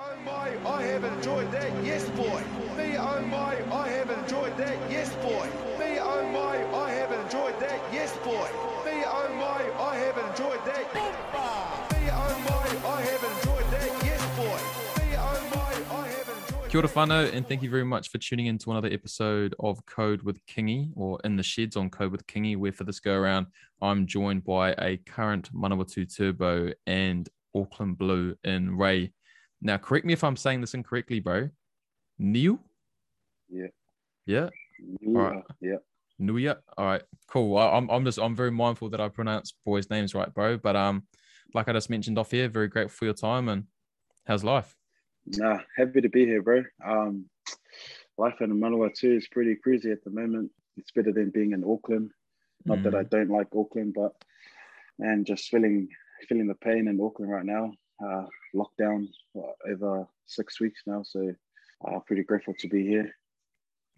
oh my, I have enjoyed that, yes boy. Me oh my, I have enjoyed that, yes boy. Me oh my, I have enjoyed that, yes boy. Me oh my, I have enjoyed that. Me oh my, I have enjoyed that, yes boy. Me oh my, I have enjoyed Kia ora whanau, and thank you very much for tuning in to another episode of Code with Kingy, or In the Sheds on Code with Kingy, where for this go around, I'm joined by a current Manawatu Turbo and Auckland Blue in Ray. Now, correct me if I'm saying this incorrectly, bro. Neil? Yeah. Yeah? Yeah. Alright. Yeah. Niuia. All right, cool. I, I'm I'm just I'm very mindful that I pronounce boys' names right, bro. But um, like I just mentioned off here, very grateful for your time and how's life? Nah, happy to be here, bro. Um, life in Manawatu is pretty crazy at the moment. It's better than being in Auckland. Not that I Mm. don't like Auckland, but man, just feeling feeling the pain in Auckland right now. Uh, lockdown for over six weeks now, so uh, pretty grateful to be here.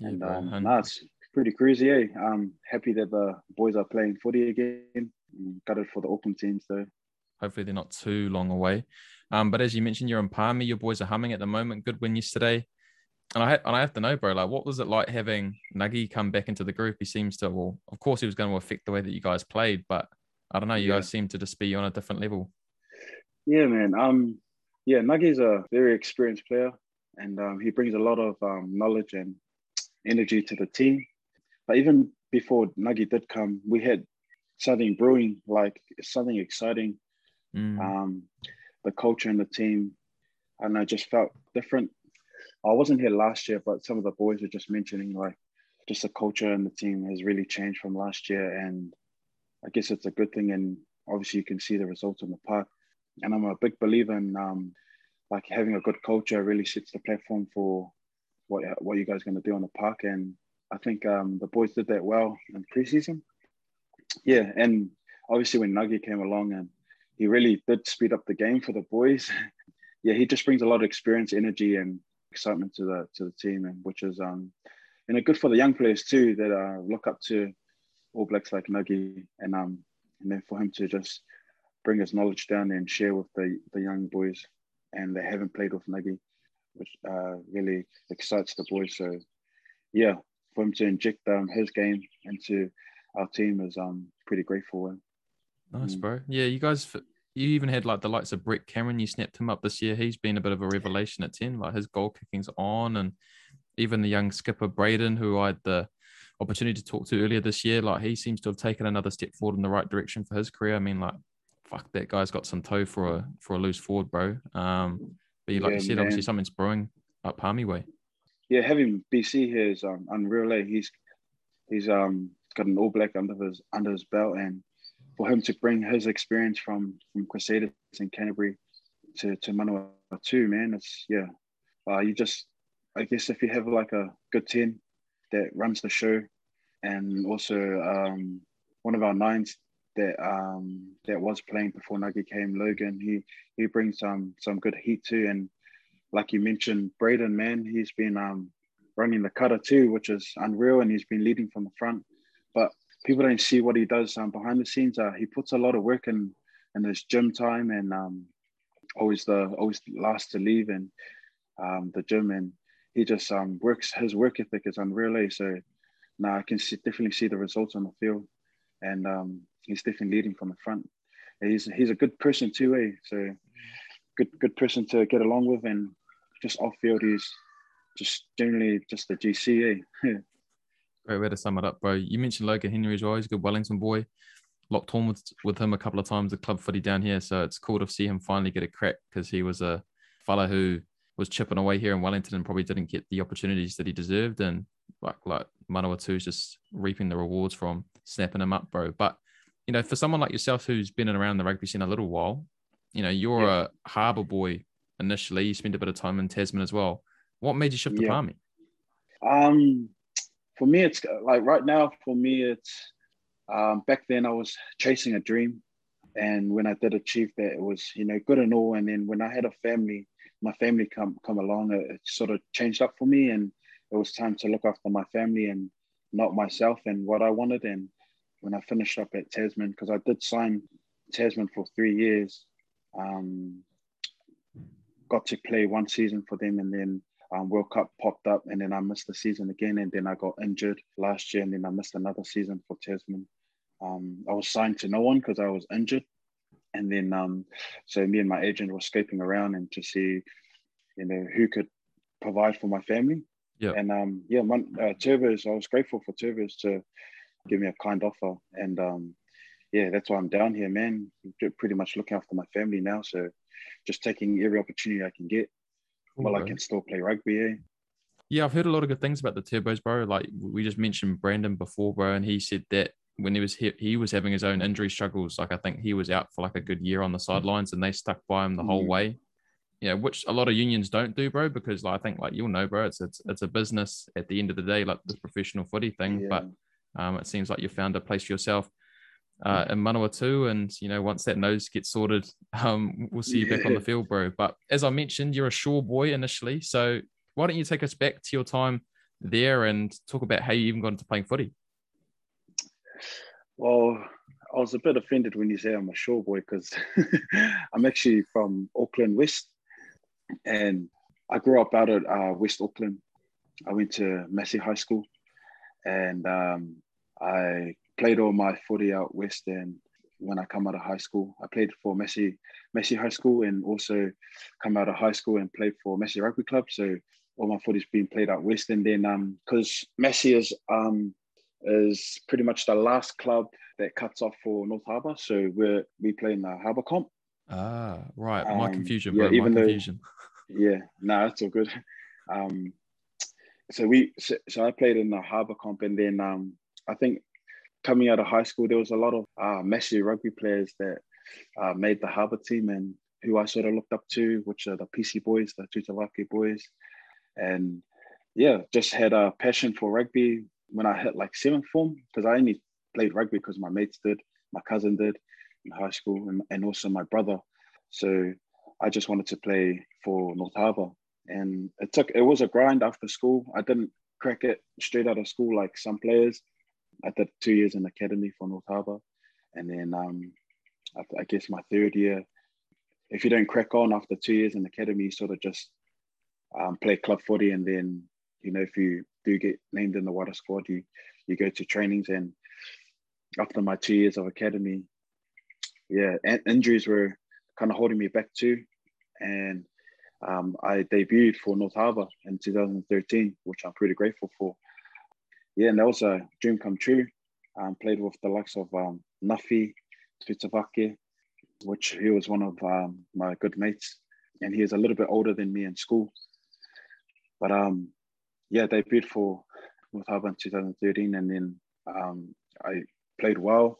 And bro. um, nah, it's pretty crazy. Eh? I'm happy that the boys are playing footy again. Gutted for the Auckland teams though. hopefully they're not too long away. Um, but as you mentioned, you're in Palmy. Your boys are humming at the moment. Good win yesterday. And I and I have to know, bro, like what was it like having Nuggy come back into the group? He seems to, well, of course, he was going to affect the way that you guys played, but I don't know. You Yeah. guys seem to just be on a different level. Yeah, man. Um, yeah, Nuggy's a very experienced player, and um, he brings a lot of um, knowledge and energy to the team. But even before Nuggy did come, we had something brewing, like something exciting. Mm. Um, the culture and the team, and I just felt different. I wasn't here last year, but some of the boys were just mentioning like just the culture and the team has really changed from last year, and I guess it's a good thing. And obviously, you can see the results on the park. And I'm a big believer in um, like having a good culture really sets the platform for what what you guys are going to do on the park. And I think um, the boys did that well in preseason. Yeah, and obviously when Nuggy came along and he really did speed up the game for the boys. yeah, he just brings a lot of experience, energy, and excitement to the to the team, and which is um, you know, good for the young players too that uh, look up to All Blacks like Nuggy, and um, and then for him to just bring his knowledge down there and share with the the young boys, and they haven't played with Nuggy, which uh, really excites the boys. So yeah, for him to inject um, his game into our team is um pretty grateful. And Nice, Mm. bro. Yeah, you guys, you even had like the likes of Brett Cameron. You snapped him up this year. He's been a bit of a revelation at 10. Like his goal kicking's on. And even the young skipper, Brayden, who I had the opportunity to talk to earlier this year, like he seems to have taken another step forward in the right direction for his career. I mean, like, fuck, that guy's got some toe for a for a loose forward, bro. Um, but you- like Yeah, you said, obviously something's brewing up Palmy way. yeah, having BC here is um, unreal. Eh? He's he's um got an All Black under his under his belt, and for him to bring his experience from from Crusaders and Canterbury to to Manawa too, man, it's yeah. Uh, you just, I guess, if you have like a good ten that runs the show, and also um, one of our nines that um, that was playing before Nuggy came, Logan, he he brings some some good heat too, and like you mentioned, Brayden, man, he's been um, running the cutter too, which is unreal, and he's been leading from the front. But people don't see what he does um, behind the scenes. Uh, he puts a lot of work in in his gym time, and um, always the always last to leave and um, the gym, and he just um, works. His work ethic is unreal. eh? So now I can see, definitely see the results on the field, and um, he's definitely leading from the front. He's he's a good person too, eh? So good good person to get along with, and just off field, he's just generally just a GC. Eh? Great way to sum it up, bro. You mentioned Logan Henry as well. He's a good Wellington boy. Locked on with, with him a couple of times at club footy down here. So it's cool to see him finally get a crack because he was a fella who was chipping away here in Wellington and probably didn't get the opportunities that he deserved. And like like Manawatu is just reaping the rewards from snapping him up, bro. But you know, for someone like yourself who's been around the rugby scene a little while, you know, you're Yeah. a harbour boy initially. You spent a bit of time in Tasman as well. What made you shift to Yeah. Palmy? Um, for me, it's like right now. For me, it's um, back then I was chasing a dream, and when I did achieve that, it was you know good and all. And then when I had a family, my family come come along, it, it sort of changed up for me, and it was time to look after my family and not myself and what I wanted. And when I finished up at Tasman, because I did sign Tasman for three years, um, got to play one season for them, and then um, World Cup popped up, and then I missed the season again, and then I got injured last year, and then I missed another season for Tasman. Um, I was signed to no one because I was injured, and then um, so me and my agent were scoping around and to see, you know, who could provide for my family. Yeah. And um, yeah, man, uh, Turbos, I was grateful for Turbos to give me a kind offer, and um, yeah, that's why I'm down here, man. Pretty much looking after my family now, so just taking every opportunity I can get while I can still play rugby. Eh? Yeah, I've heard a lot of good things about the Turbos, bro. Like we just mentioned Brandon before, bro, and he said that when he was he, he was having his own injury struggles. Like I think he was out for like a good year on the sidelines, and they stuck by him the whole mm. way. Yeah, which a lot of unions don't do, bro, because like, I think like you'll know, bro, it's it's it's a business at the end of the day, like the professional footy thing. Yeah. But um, it seems like you found a place for yourself uh, in Manawatu, and you know once that nose gets sorted, um, we'll see you yeah. back on the field, bro. But as I mentioned, you're a shore boy initially, so why don't you take us back to your time there and talk about how you even got into playing footy? Well, I was a bit offended when you say I'm a shore boy because I'm actually from Auckland West, and I grew up out at uh, West Auckland. I went to Massey High School, and um, I played all my footy out west. And when I come out of high school, I played for Messi Massey High School, and also come out of high school and played for Massey Rugby Club. So all my footy's been played out west. And then um, because Massey is um is pretty much the last club that cuts off for North Harbour. So we're we play in the Harbour Comp. Ah, right. My um, confusion, bro. Yeah, even My confusion. Yeah, no, nah, it's all good. Um, so we so, so, I played in the Harbour Comp, and then um, I think coming out of high school, there was a lot of uh, rugby players that uh, made the Harbour team, and who I sort of looked up to, which are the PC boys, the Tuitavake boys, and yeah, just had a passion for rugby when I hit like seventh form because I only played rugby because my mates did, my cousin did in high school, and, and also my brother. So I just wanted to play for North Harbour, and it took it was a grind after school. I didn't crack it straight out of school like some players. I did two years in academy for North Harbour, and then um, I, I guess my third year, if you don't crack on after two years in academy, you sort of just um, play club footy, and then you know if you do get named in the water squad, you you go to trainings, and after my two years of academy, yeah, injuries were kind of holding me back too, and um, I debuted for North Harbour in 2013, which I'm pretty grateful for. Yeah, and that was a dream come true. Um, played with the likes of um, Nafi, Tuitavake, which he was one of um, my good mates, and he is a little bit older than me in school. But um, yeah, debuted for North Harbour in 2013, and then um, I played well,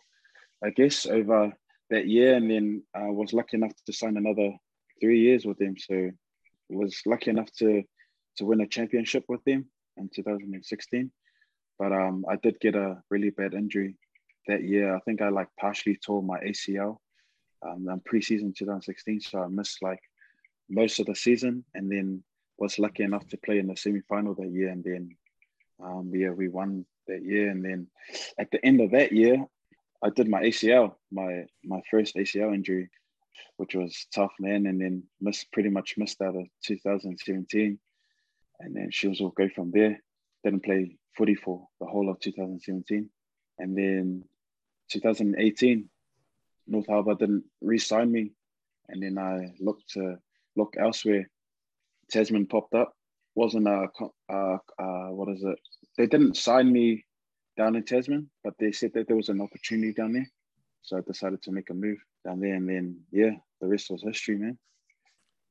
I guess, over that year, and then I uh, was lucky enough to sign another three years with them. So was lucky enough to to win a championship with them in 2016. But um, I did get a really bad injury that year. I think I like partially tore my ACL um, in preseason 2016, so I missed like most of the season, and then was lucky enough to play in the semi-final that year, and then um, yeah, we won that year, and then at the end of that year, I did my ACL, my my first ACL injury, which was tough, man. And then missed pretty much missed out of 2017, and then she was all go from there. Didn't play footy for the whole of 2017, and then 2018, North Harbour didn't re-sign me, and then I looked to look elsewhere. Tasman popped up. Wasn't a uh, uh, what is it? They didn't sign me down in Tasman, but they said that there was an opportunity down there. So I decided to make a move down there, and then yeah, the rest was history, man.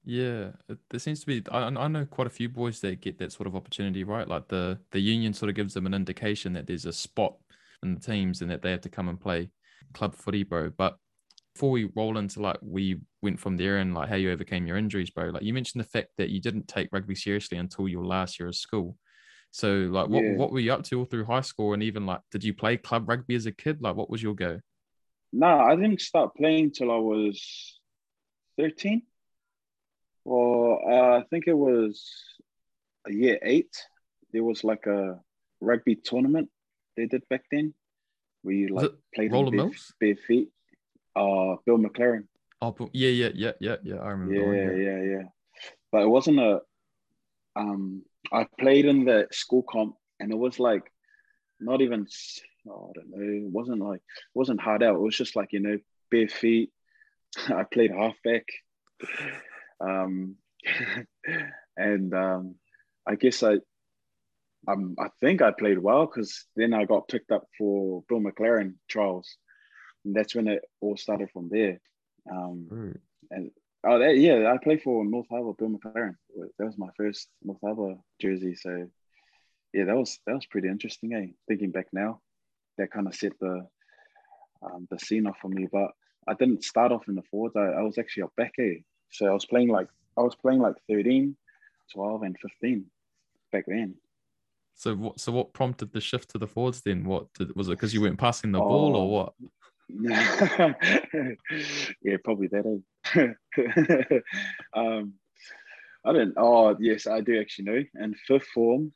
Yeah, there seems to be. I, I know quite a few boys that get that sort of opportunity, right? Like the the union sort of gives them an indication that there's a spot in the teams and that they have to come and play club footy, bro. But before we roll into like we went from there and like how you overcame your injuries, bro. Like you mentioned the fact that you didn't take rugby seriously until your last year of school. So like what, yeah. what were you up to all through high school and even like did you play club rugby as a kid? Like what was your go? No, I didn't start playing till I was 13. Well, uh, I think it was a year eight. There was like a rugby tournament they did back then. We like played Roller bare, bare feet. Uh, Bill McLaren. Oh, yeah, yeah, yeah, yeah, yeah. I remember. Yeah, yeah, yeah, yeah. but it wasn't a. Um, I played in the school comp, and it was like not even. Oh, I don't know. It wasn't like it wasn't hard out. It was just like you know bare feet. I played halfback, um, and um, I guess I um, I think I played well because then I got picked up for Bill McLaren trials, and that's when it all started from there. Um, Mm. and oh, that, yeah, I played for North Harbour, Bill McLaren. That was my first North Harbour jersey. So yeah, that was that was pretty interesting. Eh? Thinking back now, that kind of set the um, the scene off for me. But I didn't start off in the forwards. I, I was actually a back. Eh? So I was playing like I was playing like 13, 12, and 15 back then. So what? So what prompted the shift to the forwards then? What did, was it? Because you weren't passing the ball, Oh. or what? yeah, probably that. Eh? um, I don't. Oh, yes, I do actually know. In fifth form,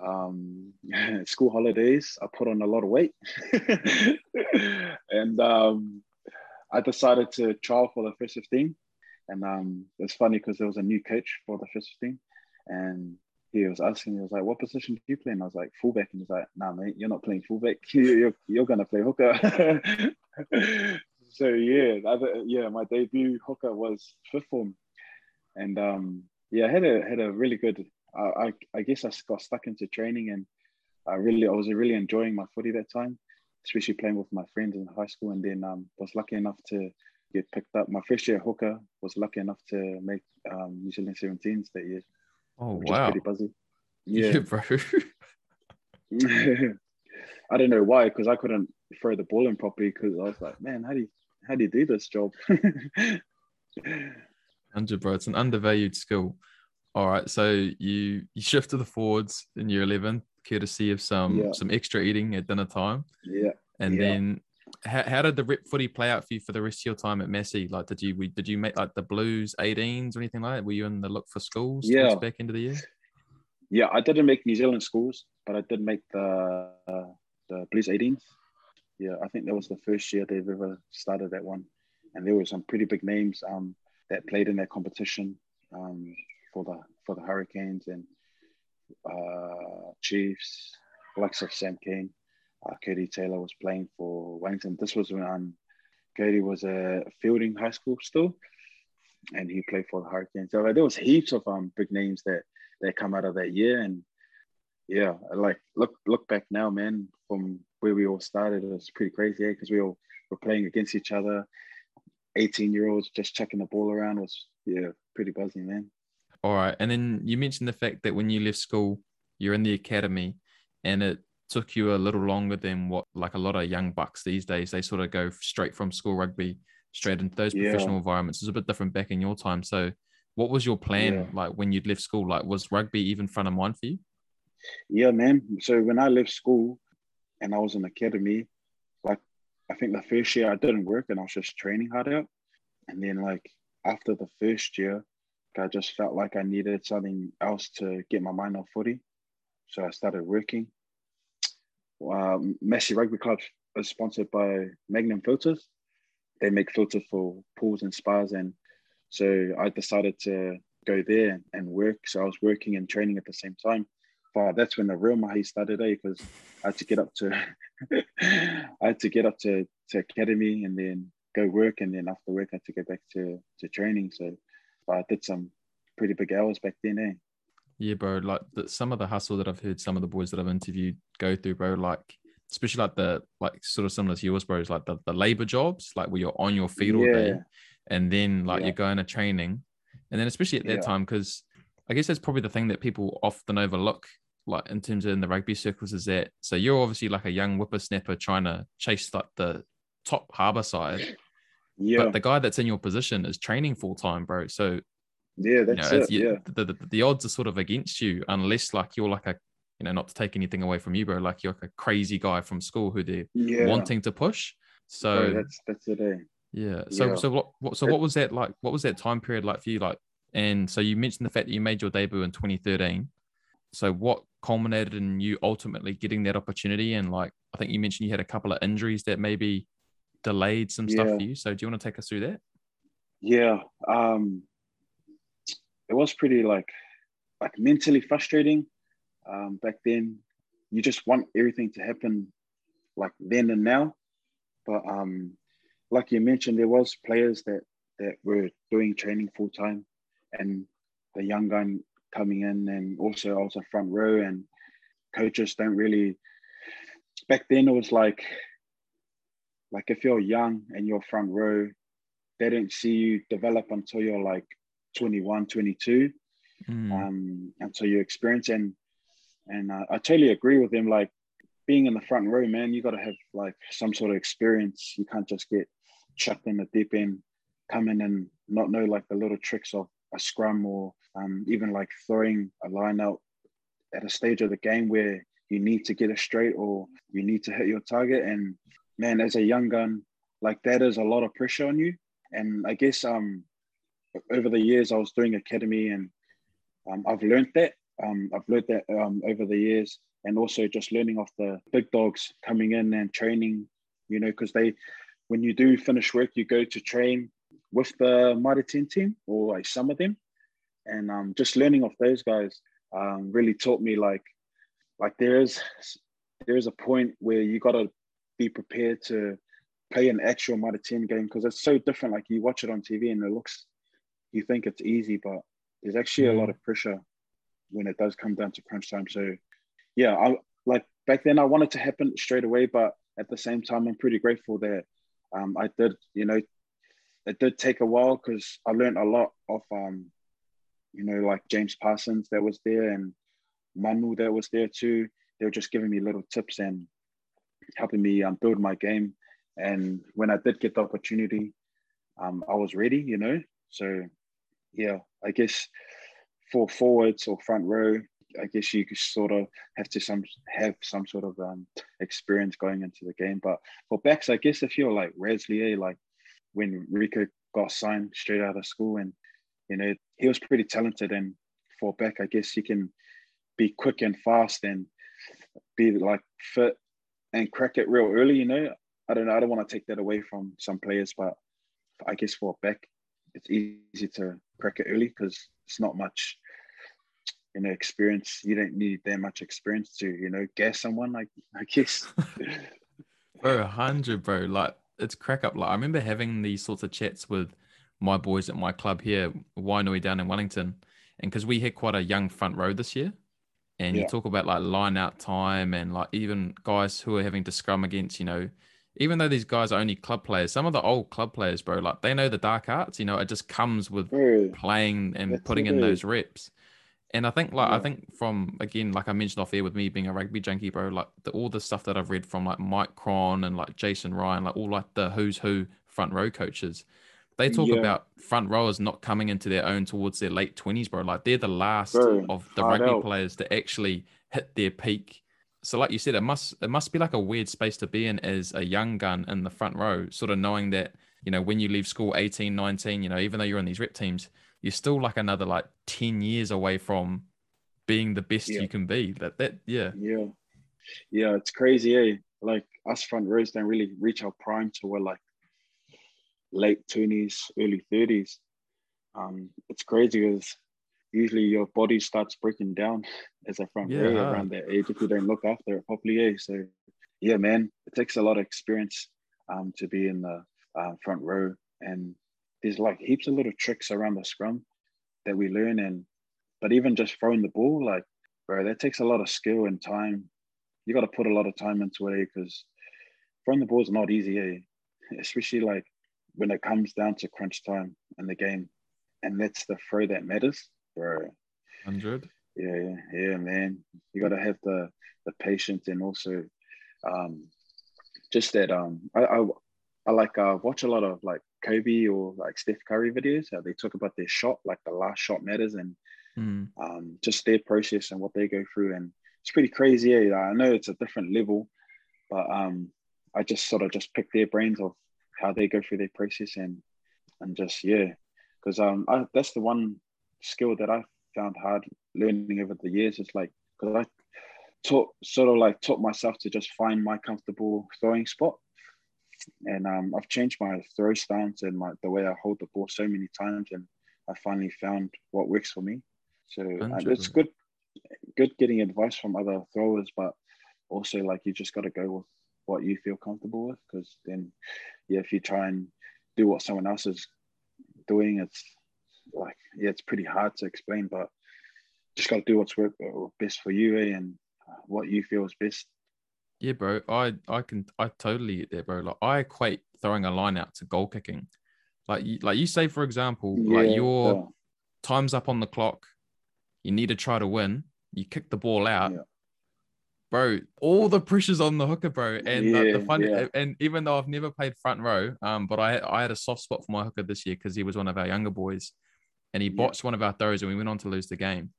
um, school holidays, I put on a lot of weight, and um, I decided to trial for the first fifteen. And um, it's funny because there was a new coach for the first fifteen, and he was asking, he was like, "What position do you play?" And I was like, "Fullback." And he's like, "Nah, mate, you're not playing fullback. You're you're gonna play hooker." so yeah, that, yeah, my debut hooker was fifth form, and um, yeah, I had a had a really good. Uh, I I guess I got stuck into training, and I really I was really enjoying my footy that time, especially playing with my friends in high school, and then um, was lucky enough to get picked up. My first year hooker was lucky enough to make um, New Zealand 17s that year Oh wow! pretty buzzy. Yeah, Yeah. bro. I don't know why, because I couldn't throw the ball in properly because I was like, man, how do you how do you do this job? Hundred, bro. It's an undervalued skill. All right, so you you shift to the forwards in year eleven, courtesy of some Yeah. some extra eating at dinner time, yeah. and Yeah. then how, how did the rep footy play out for you for the rest of your time at Massey? Like, did you we, did you make like the Blues 18s or anything like that? Were you in the look for schools? Yeah. back into the year. Yeah, I didn't make New Zealand schools, but I did make the uh, the Blues 18s. Yeah, I think that was the first year they've ever started that one, and there were some pretty big names um, that played in that competition um, for the for the Hurricanes and uh, Chiefs, likes of Sam Cane. Uh, Codie Taylor was playing for Wellington. This was when um, Codie was a Feilding High School still, and he played for the Hurricanes. So like, there was heaps of um, big names that that come out of that year, and yeah, like look look back now, man, from where we all started, it was pretty crazy, because we all were playing against each other. 18 year olds just chucking the ball around was yeah pretty buzzing man. All right, and then you mentioned the fact that when you left school, you're in the academy, and it took you a little longer than what like a lot of young bucks these days. They sort of go straight from school rugby straight into those Yeah. professional environments. It's a bit different back in your time. So, what was your plan Yeah. like when you'd left school? Like, was rugby even front of mind for you? Yeah, man. So when I left school and I was in academy, like I think the first year I didn't work and I was just training hard out. And then like after the first year, I just felt like I needed something else to get my mind off footy. So I started working. Um, Rugby Club is sponsored by Magnum Filters. They make filters for pools and spas. And so I decided to go there and work. So I was working and training at the same time But That's when the real mahi started, eh? Because I had to get up to, I had to get up to, to academy and then go work, and then after work I had to go back to to training. So, but I did some pretty big hours back then, eh? Yeah, bro. Like the, some of the hustle that I've heard some of the boys that I've interviewed go through, bro. Like especially like the like sort of similar to yours, bro. Is like the, the labor jobs, like where you're on your feet all day, and then like Yeah. you're going to training, and then especially at that Yeah. time, because I guess that's probably the thing that people often overlook, like in terms of in the rugby circles, is that so you're obviously like a young whippersnapper trying to chase like the top harbour side, Yeah, but the guy that's in your position is training full time, bro. So yeah, you know, that's it. you- Yeah, the, the, the odds are sort of against you unless like you're like a you know not to take anything away from you bro like you're like a crazy guy from school who they're yeah. wanting to push so Bro, that's that's it, eh? yeah so yeah. so what, what so what was that like what was that time period like for you like and so you mentioned the fact that you made your debut in 2013 so what culminated in you ultimately getting that opportunity and like i think you mentioned you had a couple of injuries that maybe delayed some stuff Yeah. for you so do you want to take us through that Yeah. Um, it was pretty like like mentally frustrating um, back then. You just want everything to happen like then and now, but um, like you mentioned, there was players that that were doing training full time, and the young gun coming in, and also I was a front row, and coaches don't really. Back then, it was like, like if you're young and you're front row, they don't see you develop until you're like 21, 22, mm. um, until you experience. And and uh, I totally agree with them. Like being in the front row, man, you got to have like some sort of experience. You can't just get chucked in the deep end, come in and not know like the little tricks of a scrum or um, even like throwing a line out at a stage of the game where you need to get it straight or you need to hit your target. And man, as a young gun, like that is a lot of pressure on you. And I guess um, over the years I was doing academy and um, I've learned that. Um, I've learned that um, over the years and also just learning off the big dogs coming in and training, you know, because they, when you do finish work, you go to train with the Mitre 10 team or like some of them. And um, just learning off those guys um, really taught me like, like there is, there is a point where you got to be prepared to play an actual Mitre 10 game because it's so different. Like you watch it on TV and it looks, you think it's easy, but there's actually a lot of pressure when it does come down to crunch time. So yeah, I like back then I wanted to happen straight away, but at the same time, I'm pretty grateful that um, I did, you know, it did take a while because I learned a lot of, um, you know, like James Parsons that was there and Manu that was there too. They were just giving me little tips and helping me um, build my game. And when I did get the opportunity, um, I was ready, you know. So, yeah, I guess for forwards or front row, I guess you sort of have to some have some sort of um, experience going into the game. But for backs, I guess if you're like Wesley, like when Rieko got signed straight out of school, and you know he was pretty talented, and for back, I guess he can be quick and fast and be like fit and crack it real early. You know, I don't know. I don't want to take that away from some players, but I guess for back, it's easy to crack it early because it's not much you know experience you don't need that much experience to you know gas someone like i guess bro 100 bro like it's crack up like i remember having these sorts of chats with my boys at my club here Wainui down in wellington and because we had quite a young front row this year and yeah. you talk about like line out time and like even guys who are having to scrum against you know even though these guys are only club players some of the old club players bro like they know the dark arts you know it just comes with playing and putting in those reps and I think like yeah. I think from again, like I mentioned off air with me being a rugby junkie, bro, like the, all the stuff that I've read from like Mike Cron and like Jason Ryan, like all like the who's who front row coaches, they talk yeah. about front rowers not coming into their own towards their late twenties, bro. Like they're the last bro, of the rugby out. players to actually hit their peak. So like you said, it must it must be like a weird space to be in as a young gun in the front row, sort of knowing that, you know, when you leave school 18, 19, you know, even though you're in these rep teams, you're still like another like 10 years away from being the best yeah. you can be. That that yeah. Yeah. Yeah, it's crazy, eh? Like us front rows don't really reach our prime till we're like late twenties, early thirties. Um, it's crazy because usually your body starts breaking down as a front yeah. row around that age if you don't look after it properly. Eh? So yeah, man, it takes a lot of experience um, to be in the uh, front row and there's like heaps of little tricks around the scrum that we learn and but even just throwing the ball like bro that takes a lot of skill and time you got to put a lot of time into it because throwing the ball is not easy eh? especially like when it comes down to crunch time in the game and that's the throw that matters bro 100 yeah yeah yeah man you got to have the the patience and also um just that um I, I I like uh, watch a lot of like Kobe or like Steph Curry videos. How they talk about their shot, like the last shot matters, and mm. um, just their process and what they go through. And it's pretty crazy. Yeah, I know it's a different level, but um, I just sort of just pick their brains of how they go through their process and and just yeah, because um, I, that's the one skill that I found hard learning over the years. It's like because I taught sort of like taught myself to just find my comfortable throwing spot and um, I've changed my throw stance and my the way I hold the ball so many times, and I finally found what works for me. So uh, it's good, good getting advice from other throwers, but also like you just got to go with what you feel comfortable with, because then, yeah, if you try and do what someone else is doing, it's like yeah, it's pretty hard to explain, but just got to do what's work uh, best for you eh, and uh, what you feel is best. Yeah, bro. I I can I totally get that, bro. Like I equate throwing a line out to goal kicking. Like you, like you say, for example, like your yeah. time's up on the clock, you need to try to win. You kick the ball out, Yeah. Bro. All the pressure's on the hooker, bro. And the, the Yeah, funny, yeah. and even though I've never played front row, um, but I I had a soft spot for my hooker this year because he was one of our younger boys, and he Yeah. botched one of our throws, and we went on to lose the game.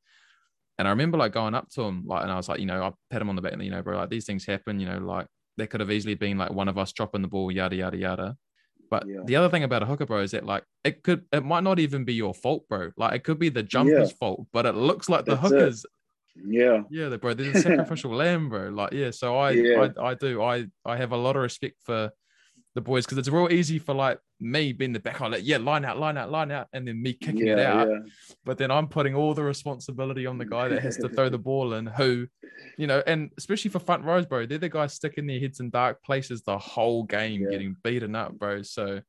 And I remember like going up to him, like, and I was like, you know, I pat him on the back, and you know, bro, like these things happen, you know, like that could have easily been like one of us dropping the ball, yada yada yada. But Yeah. the other thing about a hooker, bro, is that like it could, it might not even be your fault, bro. Like it could be the jumper's fault, but it looks like the hooker's. it. Yeah, yeah, the- bro, there's a sacrificial lamb, bro. Like, yeah, so I, Yeah. I, I do, I, I have a lot of respect for the boys because it's real easy for like me being the back, I like, yeah, line out, line out, line out, and then me kicking yeah, it out. yeah. But then I'm putting all the responsibility on the guy that has to throw the ball in, who, you know, and especially for front rows, bro, they're the guys sticking their heads in dark places the whole game, getting beaten up, bro. So,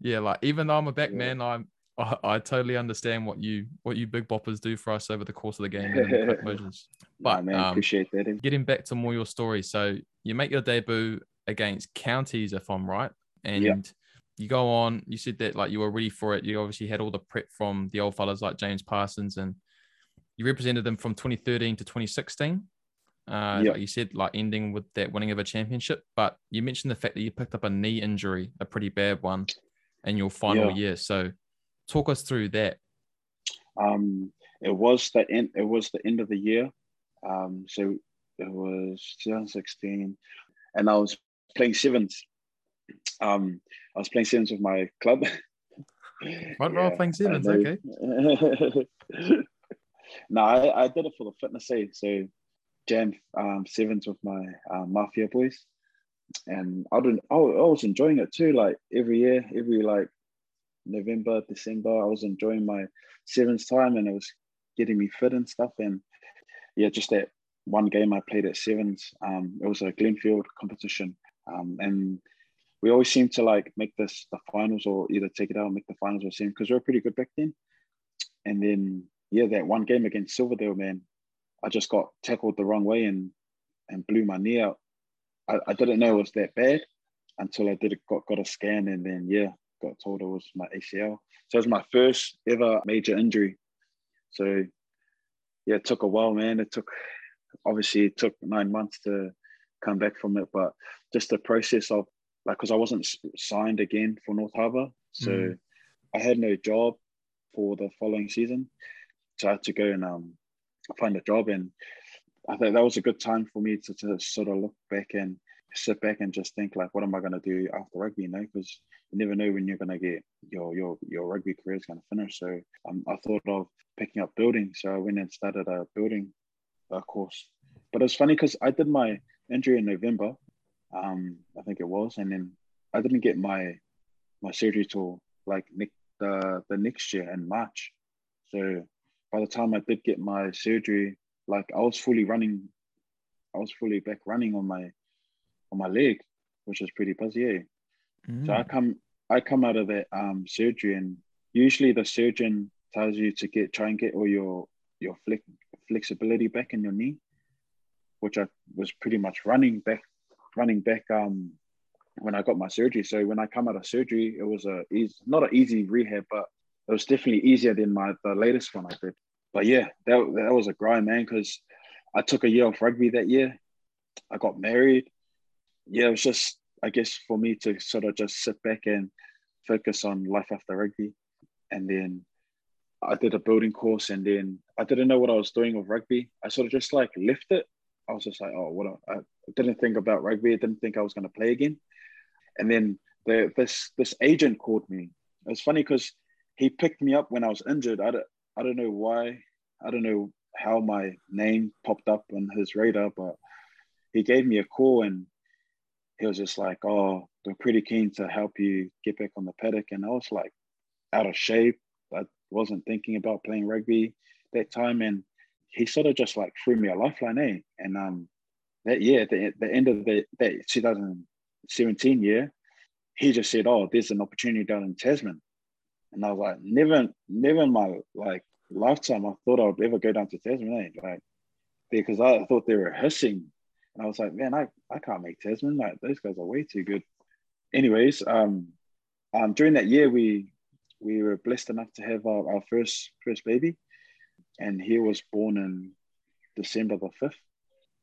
yeah, like even though I'm a back man, I'm. I, I totally understand what you what you big boppers do for us over the course of the game and quick motions. Nah, But man, um, appreciate that. getting back to more your story. So you make your debut against counties, if I'm right, and Yeah. you go on. You said that like you were ready for it. You obviously had all the prep from the old fellas like James Parsons, and you represented them from 2013 to 2016. Uh, Yeah. like you said, like ending with that winning of a championship. But you mentioned the fact that you picked up a knee injury, a pretty bad one, in your final Yeah. year. So talk us through that. Um, it was the end. It was the end of the year. Um, so it was 2016, and I was playing sevens. Um, I was playing sevens with my club. Front row playing sevens, I okay. no, I, I did it for the fitness aid. So jam um, sevens with my uh, mafia boys, and I didn't. I, I was enjoying it too. Like every year, every like November, December, I was enjoying my sevens time, and it was getting me fit and stuff. And yeah, just that one game I played at sevens. Um, it was a Glenfield competition, um, and we always seemed to like make this the finals or either take it out make the finals or same because we were pretty good back then. And then yeah, that one game against Silverdale, man, I just got tackled the wrong way and and blew my knee out. I, I didn't know it was that bad until I did got got a scan and then yeah, got told it was my ACL. So it was my first ever major injury. So yeah, it took a while, man. It took obviously it took nine months to come back from it, but just the process of like because I wasn't signed again for North Harbour, so Mm. I had no job for the following season, so I had to go and um find a job, and I think that was a good time for me to, to sort of look back and sit back and just think like, what am I going to do after rugby? You know, because you never know when you're going to get your your your rugby career is going to finish. So um, I thought of picking up building, so I went and started a building course. But it's funny because I did my injury in November, um, I think it was, and then I didn't get my my surgery till like ne- the the next year in March. So by the time I did get my surgery, like I was fully running, I was fully back running on my on my leg, which was pretty busy. Eh? So I Mm. come I come out of that um, surgery, and usually the surgeon tells you to get try and get all your your flex, flexibility back in your knee, which I was pretty much running back running back um, when I got my surgery. So when I come out of surgery, it was a not an easy rehab, but it was definitely easier than my the latest one I did. But yeah, that that was a grind, man, because I took a year off rugby that year. I got married. Yeah, it was just I guess for me to sort of just sit back and focus on life after rugby. And then I did a building course and then I didn't know what I was doing with rugby. I sort of just like left it. I was just like, oh, what? I, I didn't think about rugby. I didn't think I was going to play again. And then the, this this agent called me. It was funny because he picked me up when I was injured. I don't, I don't know why. I don't know how my name popped up on his radar, but he gave me a call and he was just like, "Oh, they're pretty keen to help you get back on the paddock." And I was like, out of shape. I wasn't thinking about playing rugby that time, and he sort of just like threw me a lifeline, eh? And um, that year, the, the end of the that 2017 year, he just said, "Oh, there's an opportunity down in Tasman," and I was like, "Never, never in my like lifetime I thought I would ever go down to Tasman, eh? Like because I thought they were hissing, and I was like, man, I, I can't make Tasman. Like those guys are way too good. Anyways, um, um, during that year we we were blessed enough to have our, our first first baby, and he was born in December the fifth,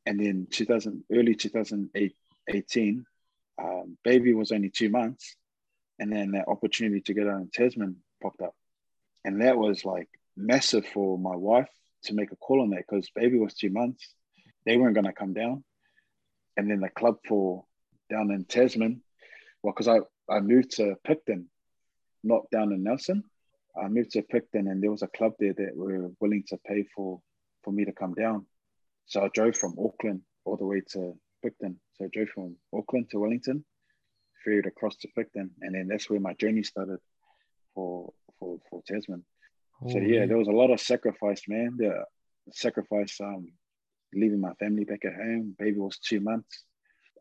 and then 2000 early 2018, um, baby was only two months, and then that opportunity to go down in Tasman popped up, and that was like massive for my wife to make a call on that because baby was two months, they weren't going to come down, and then the club for down in Tasman, well, because I I moved to Picton not down in Nelson. I moved to Picton and there was a club there that were willing to pay for for me to come down. So I drove from Auckland all the way to Picton. So I drove from Auckland to Wellington, ferried across to Picton, and then that's where my journey started for for for Tasman. Oh, so yeah, there was a lot of sacrifice, man. The sacrifice, um, leaving my family back at home. Baby was two months.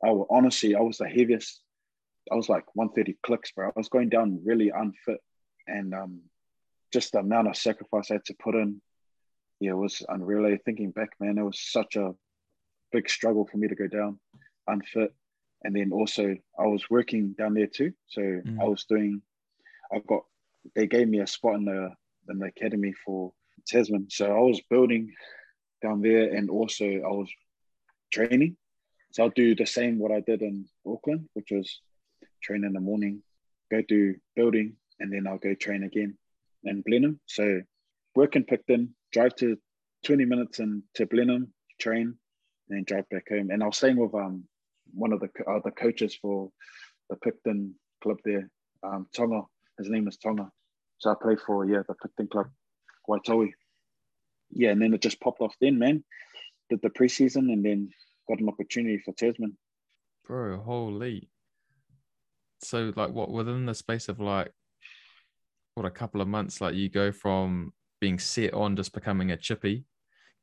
I was honestly, I was the heaviest I was like 130 clicks, bro. I was going down really unfit, and um, just the amount of sacrifice I had to put in, yeah, it was unreal. Thinking back, man, it was such a big struggle for me to go down unfit, and then also I was working down there too. So mm. I was doing, I got, they gave me a spot in the in the academy for Tasman, so I was building down there, and also I was training. So I'll do the same what I did in Auckland, which was train in the morning, go do building, and then I'll go train again in Blenheim. So work in Picton, drive to 20 minutes into Blenheim, train, and then drive back home. And I was staying with um one of the uh, coaches for the Picton club there, um, Tonga. His name is Tonga. So I played for yeah the Picton club, Waitohi. Yeah, and then it just popped off then, man. Did the preseason and then got an opportunity for Tasman. Bro, holy so like what within the space of like what a couple of months like you go from being set on just becoming a chippy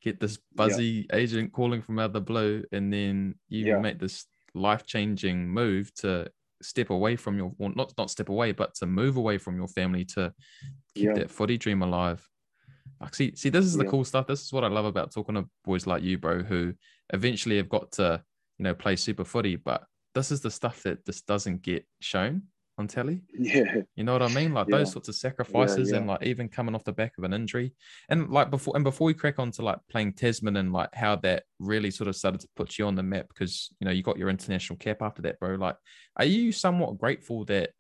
get this buzzy yeah. agent calling from out of the blue and then you yeah. make this life-changing move to step away from your well, not not step away but to move away from your family to keep yeah. that footy dream alive like see see this is the cool stuff this is what i love about talking to boys like you bro who eventually have got to you know play super footy but this is the stuff that just doesn't get shown on telly. Yeah. You know what I mean? Like yeah. those sorts of sacrifices yeah, yeah. and like even coming off the back of an injury. And like before and before we crack on to like playing Tasman and like how that really sort of started to put you on the map because you know you got your international cap after that, bro. Like, are you somewhat grateful that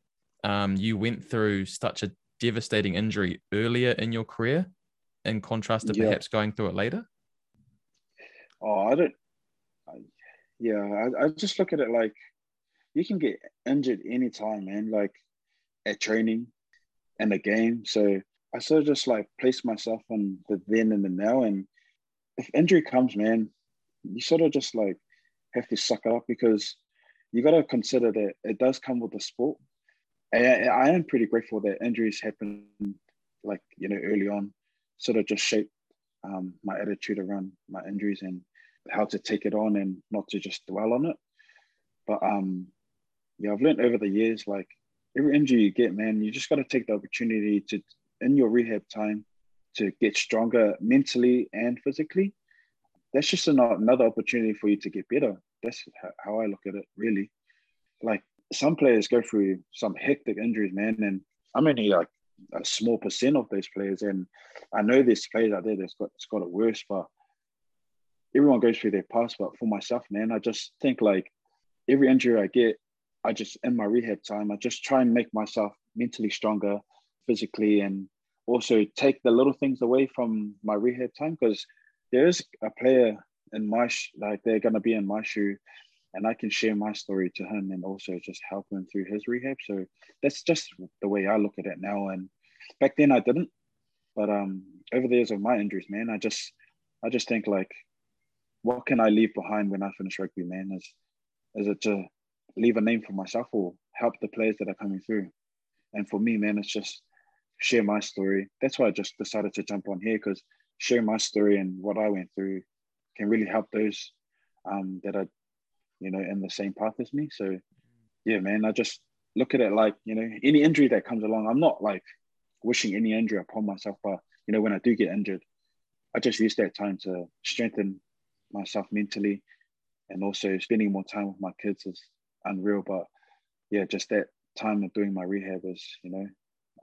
um you went through such a devastating injury earlier in your career in contrast to perhaps going through it later? Oh, I don't yeah, I, I just look at it like you can get injured anytime, man, like at training and the game. So I sort of just like place myself on the then and the now. And if injury comes, man, you sort of just like have to suck it up because you got to consider that it does come with the sport. And I, I am pretty grateful that injuries happen like, you know, early on, sort of just shape um, my attitude around my injuries and how to take it on and not to just dwell on it. But um, yeah, I've learned over the years like every injury you get, man, you just got to take the opportunity to in your rehab time to get stronger mentally and physically. That's just another opportunity for you to get better. That's how I look at it, really. Like some players go through some hectic injuries, man, and I'm only like a small percent of those players, and I know there's players out there that's got it's got it worse, but everyone goes through their past, but for myself, man, I just think like every injury I get, I just in my rehab time, I just try and make myself mentally stronger, physically, and also take the little things away from my rehab time. Because there is a player in my sh- like they're gonna be in my shoe, and I can share my story to him and also just help him through his rehab. So that's just the way I look at it now. And back then I didn't, but um over the years of my injuries, man, I just I just think like what can I leave behind when I finish rugby, man? Is is it to leave a name for myself or help the players that are coming through? And for me, man, it's just share my story. That's why I just decided to jump on here because share my story and what I went through can really help those um, that are, you know, in the same path as me. So, yeah, man, I just look at it like, you know, any injury that comes along, I'm not like wishing any injury upon myself, but, you know, when I do get injured, I just use that time to strengthen myself mentally and also spending more time with my kids is unreal. But yeah, just that time of doing my rehab is, you know,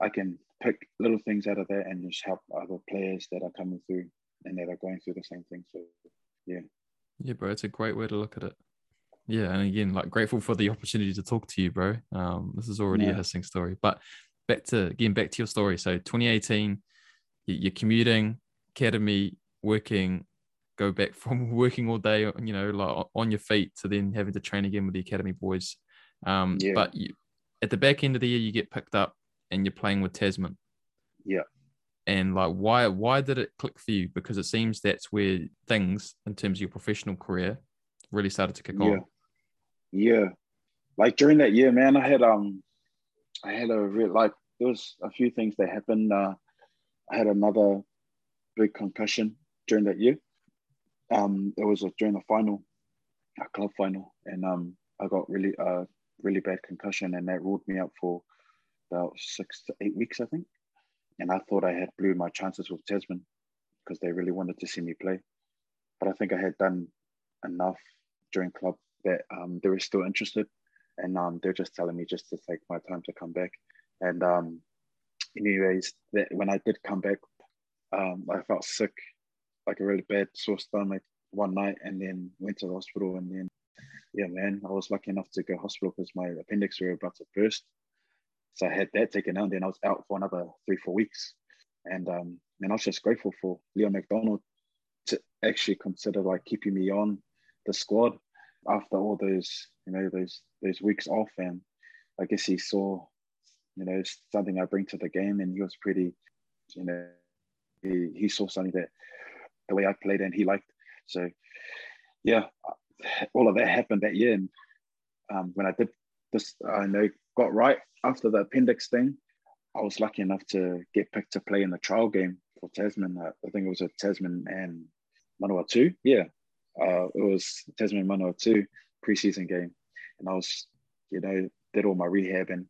I can pick little things out of that and just help other players that are coming through and that are going through the same thing. So yeah. Yeah, bro, it's a great way to look at it. Yeah, and again, like grateful for the opportunity to talk to you, bro. Um, this is already yeah. a hissing story. But back to again, back to your story. So 2018, you're commuting, academy, working, go back from working all day, you know, like on your feet to then having to train again with the academy boys. Um, yeah. But you, at the back end of the year, you get picked up and you're playing with Tasman. Yeah. And like, why why did it click for you? Because it seems that's where things, in terms of your professional career, really started to kick yeah. on. Yeah. Like during that year, man, I had um, I had a real like there was a few things that happened. Uh, I had another big concussion during that year. Um, it was a, during the final, a club final, and um, I got really uh really bad concussion, and that ruled me out for about six to eight weeks, I think. And I thought I had blew my chances with Tasman because they really wanted to see me play. But I think I had done enough during club that um, they were still interested. And um, they're just telling me just to take my time to come back. And um, anyways, that when I did come back, um, I felt sick, like a really bad sore stomach one night, and then went to the hospital. And then, yeah, man, I was lucky enough to go hospital because my appendix were about to burst. So I had that taken out, and then I was out for another three, four weeks. And um, and I was just grateful for Leon McDonald to actually consider like keeping me on the squad after all those, you know, those those weeks off. And I guess he saw, you know, something I bring to the game, and he was pretty, you know, he, he saw something that the way I played and he liked. So yeah, all of that happened that year. And um, when I did this, I know got right after the appendix thing, I was lucky enough to get picked to play in the trial game for Tasman. Uh, I think it was a Tasman and Manawatu. Yeah, uh, it was Tasman Manawatu preseason game, and I was, you know, did all my rehab and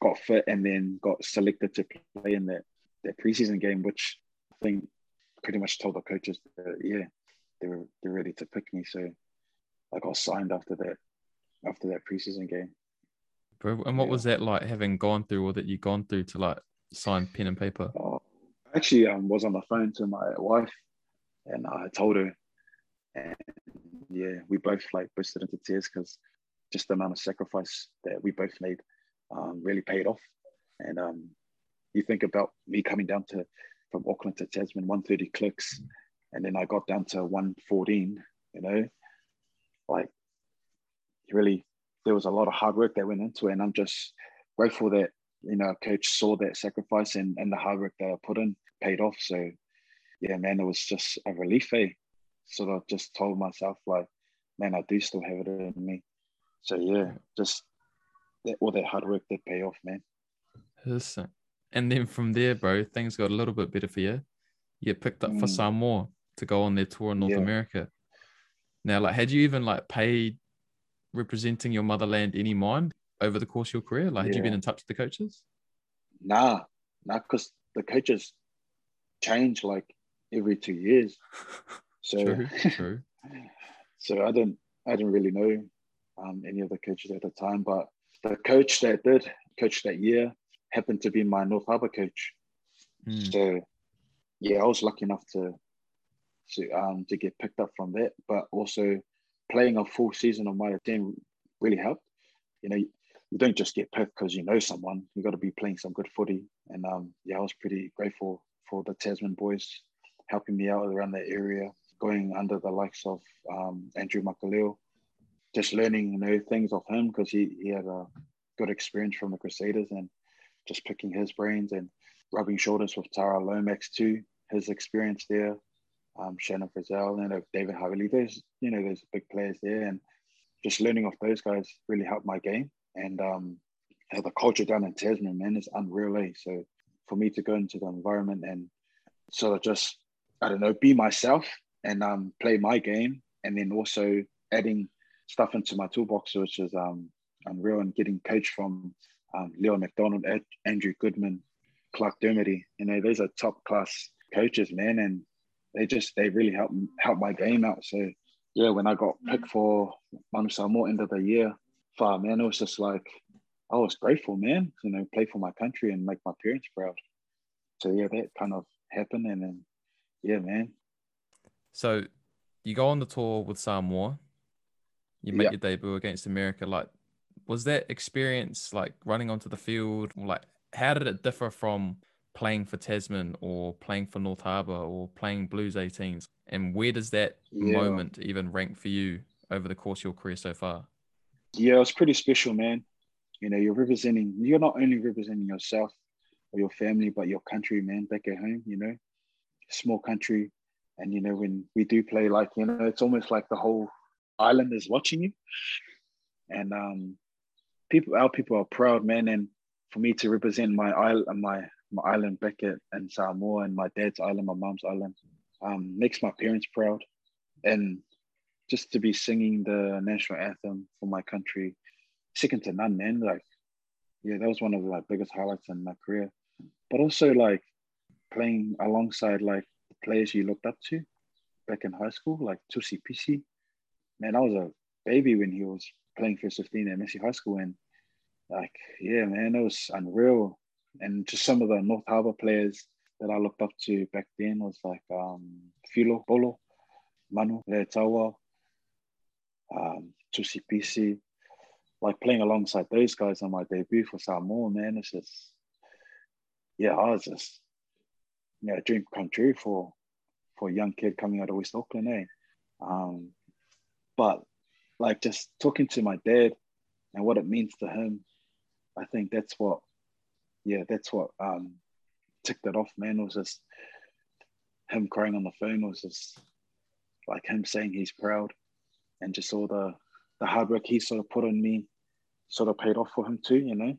got fit, and then got selected to play in that that preseason game, which I think pretty much told the coaches that yeah, they were they're ready to pick me. So I got signed after that after that preseason game bro. And what yeah. was that like having gone through or that you gone through to like sign pen and paper? Oh, actually, um, was on the phone to my wife, and I told her, and yeah, we both like bursted into tears because just the amount of sacrifice that we both made um, really paid off. And um, you think about me coming down to from Auckland to Tasman, 130 clicks, and then I got down to 114. You know, like really there was a lot of hard work that went into it. And I'm just grateful that, you know, coach saw that sacrifice and, and the hard work that I put in paid off. So yeah, man, it was just a relief. Eh? Sort of just told myself like, man, I do still have it in me. So yeah, just that, all that hard work did pay off, man. Listen. And then from there, bro, things got a little bit better for you. You picked up mm. for Samoa to go on their tour in North yeah. America. Now, like, had you even like paid representing your motherland any mind over the course of your career? Like, yeah. had you been in touch with the coaches? Nah, nah, because the coaches change like every two years. So true, true. so I didn't, I didn't really know um, any of the coaches at the time, but the coach that did coach that year happened to be my North Harbour coach. Mm. So yeah, I was lucky enough to to um to get picked up from that, but also playing a full season of my team really helped. You know, you don't just get picked because you know someone. You got to be playing some good footy. And um, yeah, I was pretty grateful for the Tasman boys helping me out around that area, going under the likes of um, Andrew Makalio, just learning know things of him because he, he had a good experience from the Crusaders and just picking his brains and rubbing shoulders with Tyrel Lomax too, his experience there um, Shannon Frizzell, and David Havili. There's you know there's big players there, and just learning off those guys really helped my game. And um, the culture down in Tasman, man, is unreal. Eh? So for me to go into the environment and sort of just I don't know be myself and um, play my game, and then also adding stuff into my toolbox, which is um, unreal, and getting coached from um, Leon McDonald, Andrew Goodman, Clark Dermody. You know, those are top class coaches, man, and they just they really help help my game out. So yeah, when I got picked for Manu Samoa end of the year, far man, it was just like I was grateful, man. You know, play for my country and make my parents proud. So yeah, that kind of happened, and then yeah, man. So you go on the tour with Samoa. You make Yeah. your debut against America. Like, was that experience like running onto the field? Like, how did it differ from playing for Tasman or playing for North Harbour or playing Blues 18s? And where does that Yeah. moment even rank for you over the course of your career so far? Yeah, it was pretty special, man. You know, you're representing. You're not only representing yourself or your family, but your country, man. Back at home, you know, small country, and you know when we do play, like you know, it's almost like the whole island is watching you, and um, people, our people are proud, man. And for me to represent my island, my my island back at in Samoa and my dad's island, my mom's island, um, makes my parents proud, and just to be singing the national anthem for my country, second to none, man. Like, yeah, that was one of the like, biggest highlights in my career. But also like playing alongside like players you looked up to back in high school, like Tusi Pisi. Man, I was a baby when he was playing first 15 at Massey High School, and like, yeah, man, it was unreal. And just some of the North Harbour players that I looked up to back then was like um, Filo Paulo, Manu Leiataua, um, Tusi Pisi, like playing alongside those guys on my debut for Samoa, man, it's just, yeah, I was just, yeah, dream come true for for a young kid coming out of West Auckland, eh? Um, but like just talking to my dad and what it means to him, I think that's what, yeah, that's what um, ticked it off, man. It was just him crying on the phone was just like him saying he's proud and just all the the hard work he sort of put on me sort of paid off for him too, you know.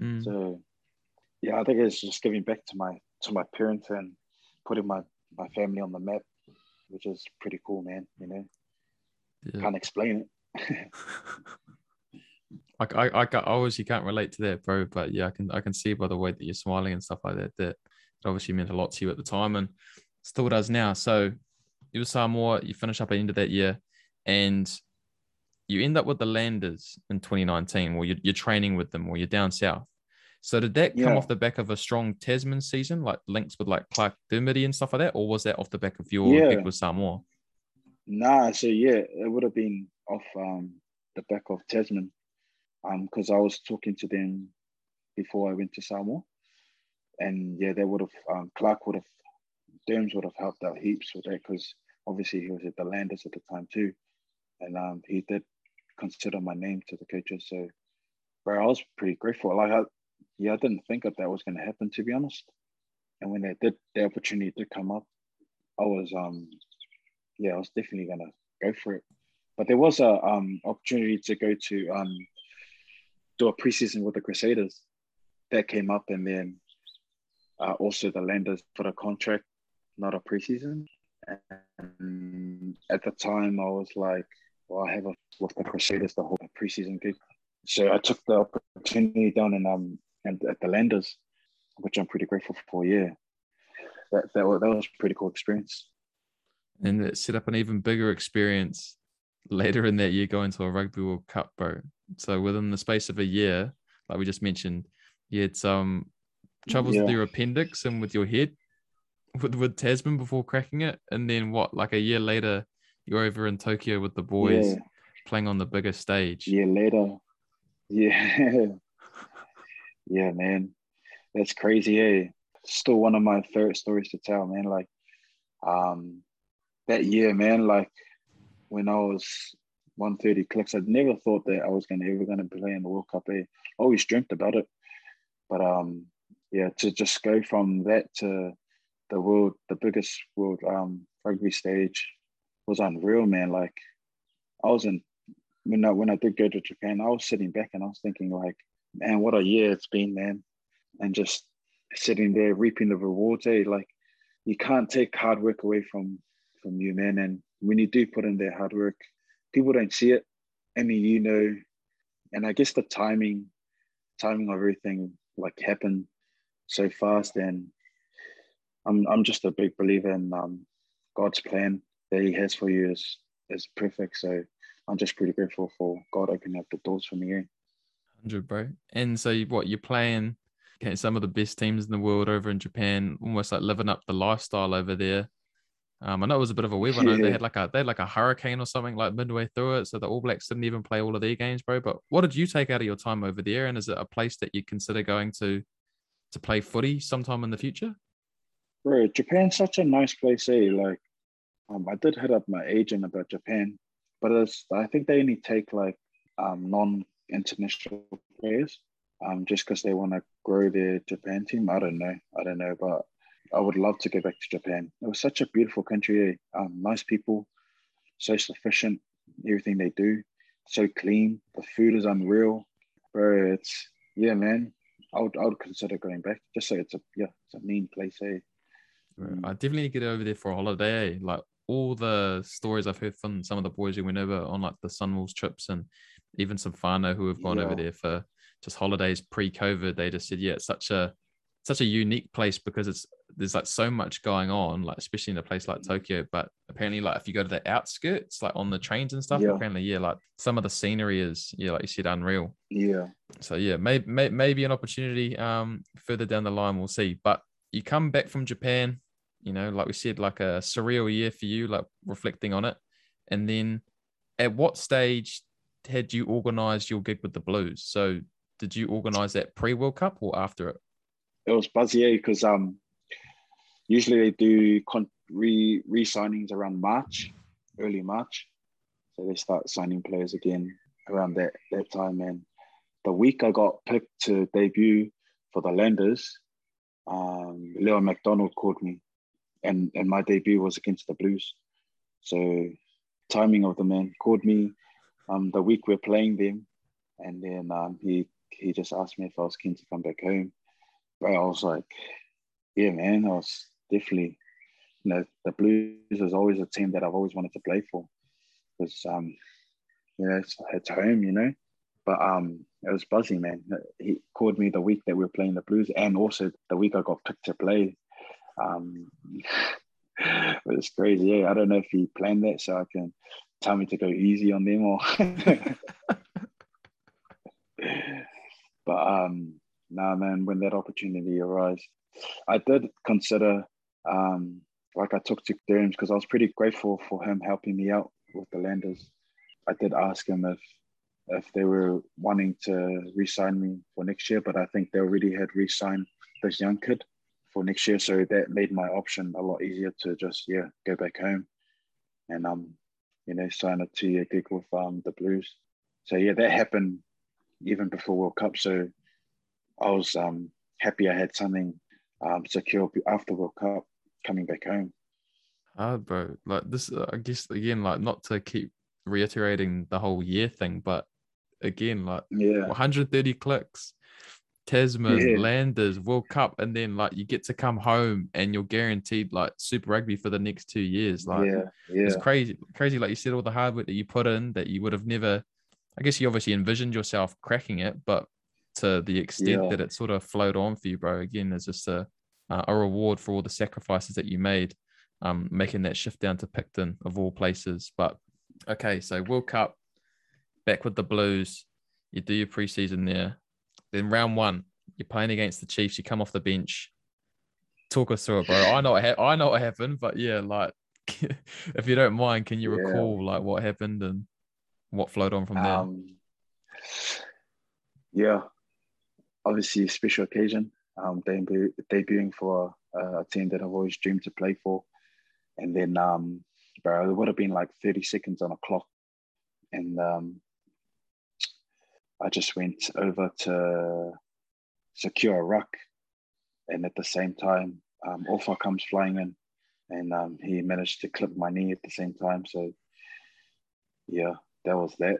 Mm. So yeah, I think it's just giving back to my to my parents and putting my my family on the map, which is pretty cool, man. You know, Yeah. can't explain it. I, I, I, obviously can't relate to that, bro. But yeah, I can I can see by the way that you're smiling and stuff like that that it obviously meant a lot to you at the time and still does now. So you were Samoa, you finish up at the end of that year, and you end up with the Landers in 2019, or you're, you're training with them, or you're down south. So did that come Yeah. off the back of a strong Tasman season, like links with like Clark Dermody and stuff like that, or was that off the back of your Yeah. with Samoa? Nah, so yeah, it would have been off um, the back of Tasman, um, because I was talking to them before I went to Samoa, and yeah, they would have um, Clark would have, Derms would have helped out heaps with that because obviously he was at the Landers at the time too, and um, he did consider my name to the coaches. So, bro, I was pretty grateful. Like, I, yeah, I didn't think that that was going to happen to be honest, and when that did, the opportunity did come up, I was um yeah, I was definitely gonna go for it. But there was a um opportunity to go to um do a preseason with the Crusaders that came up, and then uh, also the Landers put a contract, not a preseason. And at the time, I was like, well, I have a with the Crusaders the whole preseason gig, so I took the opportunity down in um and at the Landers, which I'm pretty grateful for. Yeah, that that was, that was a pretty cool experience. and it set up an even bigger experience later in that year going to a rugby world cup bro so within the space of a year like we just mentioned you had some troubles with your appendix and with your head with, with tasman before cracking it and then what like a year later you're over in tokyo with the boys Yeah. playing on the bigger stage Yeah, later. Yeah. yeah, man. That's crazy, eh? Still one of my favorite stories to tell, man. Like, um, that year, man, like when I was 130 clicks, I'd never thought that I was gonna ever gonna play in the World Cup. Eh? Always dreamt about it. But um, yeah, to just go from that to the world, the biggest world um rugby stage was unreal, man. Like I was in when I when I did go to Japan, I was sitting back and I was thinking like, man, what a year it's been, man. And just sitting there reaping the rewards. Eh? Like you can't take hard work away from from you, man. And when you do put in their hard work, people don't see it. I mean, you know, and I guess the timing, timing of everything like happened so fast. And I'm I'm just a big believer in um, God's plan that He has for you is is perfect. So I'm just pretty grateful for God opening up the doors for me. Eh? Hundred, bro. And so, what you're playing okay, some of the best teams in the world over in Japan, almost like living up the lifestyle over there. Um, I know it was a bit of a weird one. Yeah. They had like a they had like a hurricane or something like midway through it, so the All Blacks didn't even play all of their games, bro. But what did you take out of your time over there? And is it a place that you consider going to to play footy sometime in the future? Bro, Japan's such a nice place, eh? Like, um, I did hit up my agent about Japan, but it's I think they only take like um, non-international players, um, just because they want to grow their Japan team. I don't know, I don't know, but I would love to go back to Japan. It was such a beautiful country. Eh? Um, nice people, so sufficient. Everything they do, so clean. The food is unreal, bro. It's yeah, man. I would I would consider going back. Just so it's a yeah, it's a mean place. Eh? I definitely get over there for a holiday. Eh? Like all the stories I've heard from some of the boys who went over on like the Sunwolves trips and even some whānau who have gone yeah. over there for just holidays pre-COVID. They just said, yeah, it's such a such a unique place because it's there's like so much going on, like especially in a place like Tokyo. But apparently, like if you go to the outskirts, like on the trains and stuff, yeah. apparently, yeah, like some of the scenery is, yeah, like you said, unreal. Yeah. So yeah, maybe may, maybe an opportunity um further down the line, we'll see. But you come back from Japan, you know, like we said, like a surreal year for you, like reflecting on it. And then at what stage had you organized your gig with the Blues? So did you organize that pre World Cup or after it? it was buzzy because um, usually they do con- re re signings around March, early March, so they start signing players again around that that time. And the week I got picked to debut for the Landers, um, Leon McDonald called me, and and my debut was against the Blues. So timing of the man called me um, the week we're playing them, and then um, he he just asked me if I was keen to come back home but I was like, yeah, man, I was definitely, you know, the Blues is always a team that I've always wanted to play for because, um, you know, it's, it's home, you know. But um, it was buzzing, man. He called me the week that we were playing the Blues, and also the week I got picked to play. Um, it it's crazy. Yeah, I don't know if he planned that so I can tell me to go easy on them or. but um, nah, man, when that opportunity arose, I did consider, um, like I took to Derms because I was pretty grateful for him helping me out with the Landers. I did ask him if if they were wanting to re-sign me for next year, but I think they already had re-signed this young kid for next year, so that made my option a lot easier to just yeah go back home and um you know sign a two-year gig with um the Blues. So yeah, that happened even before World Cup. So I was um, happy I had something um, secure after World Cup coming back home. Hard, bro. Like this, uh, I guess again, like not to keep reiterating the whole year thing, but again, like yeah, 130 clicks, Tasman, yeah. Landers, World Cup, and then like you get to come home and you're guaranteed like Super Rugby for the next two years. Like, yeah, yeah. it's crazy, crazy. Like you said, all the hard work that you put in that you would have never. I guess you obviously envisioned yourself cracking it, but to the extent yeah. that it sort of flowed on for you, bro. Again, is just a a reward for all the sacrifices that you made, um, making that shift down to Picton of all places. But okay, so World Cup, back with the Blues. You do your preseason there. Then round one, you're playing against the Chiefs. You come off the bench. Talk us through it, bro. I know what ha- I know what happened, but yeah, like if you don't mind, can you yeah. recall like what happened and what flowed on from there? Um, yeah, obviously a special occasion, um, debu- debuting for a, a, team that I've always dreamed to play for. And then, um, bro, it would have been like 30 seconds on a clock. And um, I just went over to secure a ruck. And at the same time, um, Ofa comes flying in and um, he managed to clip my knee at the same time. So, yeah, that was that.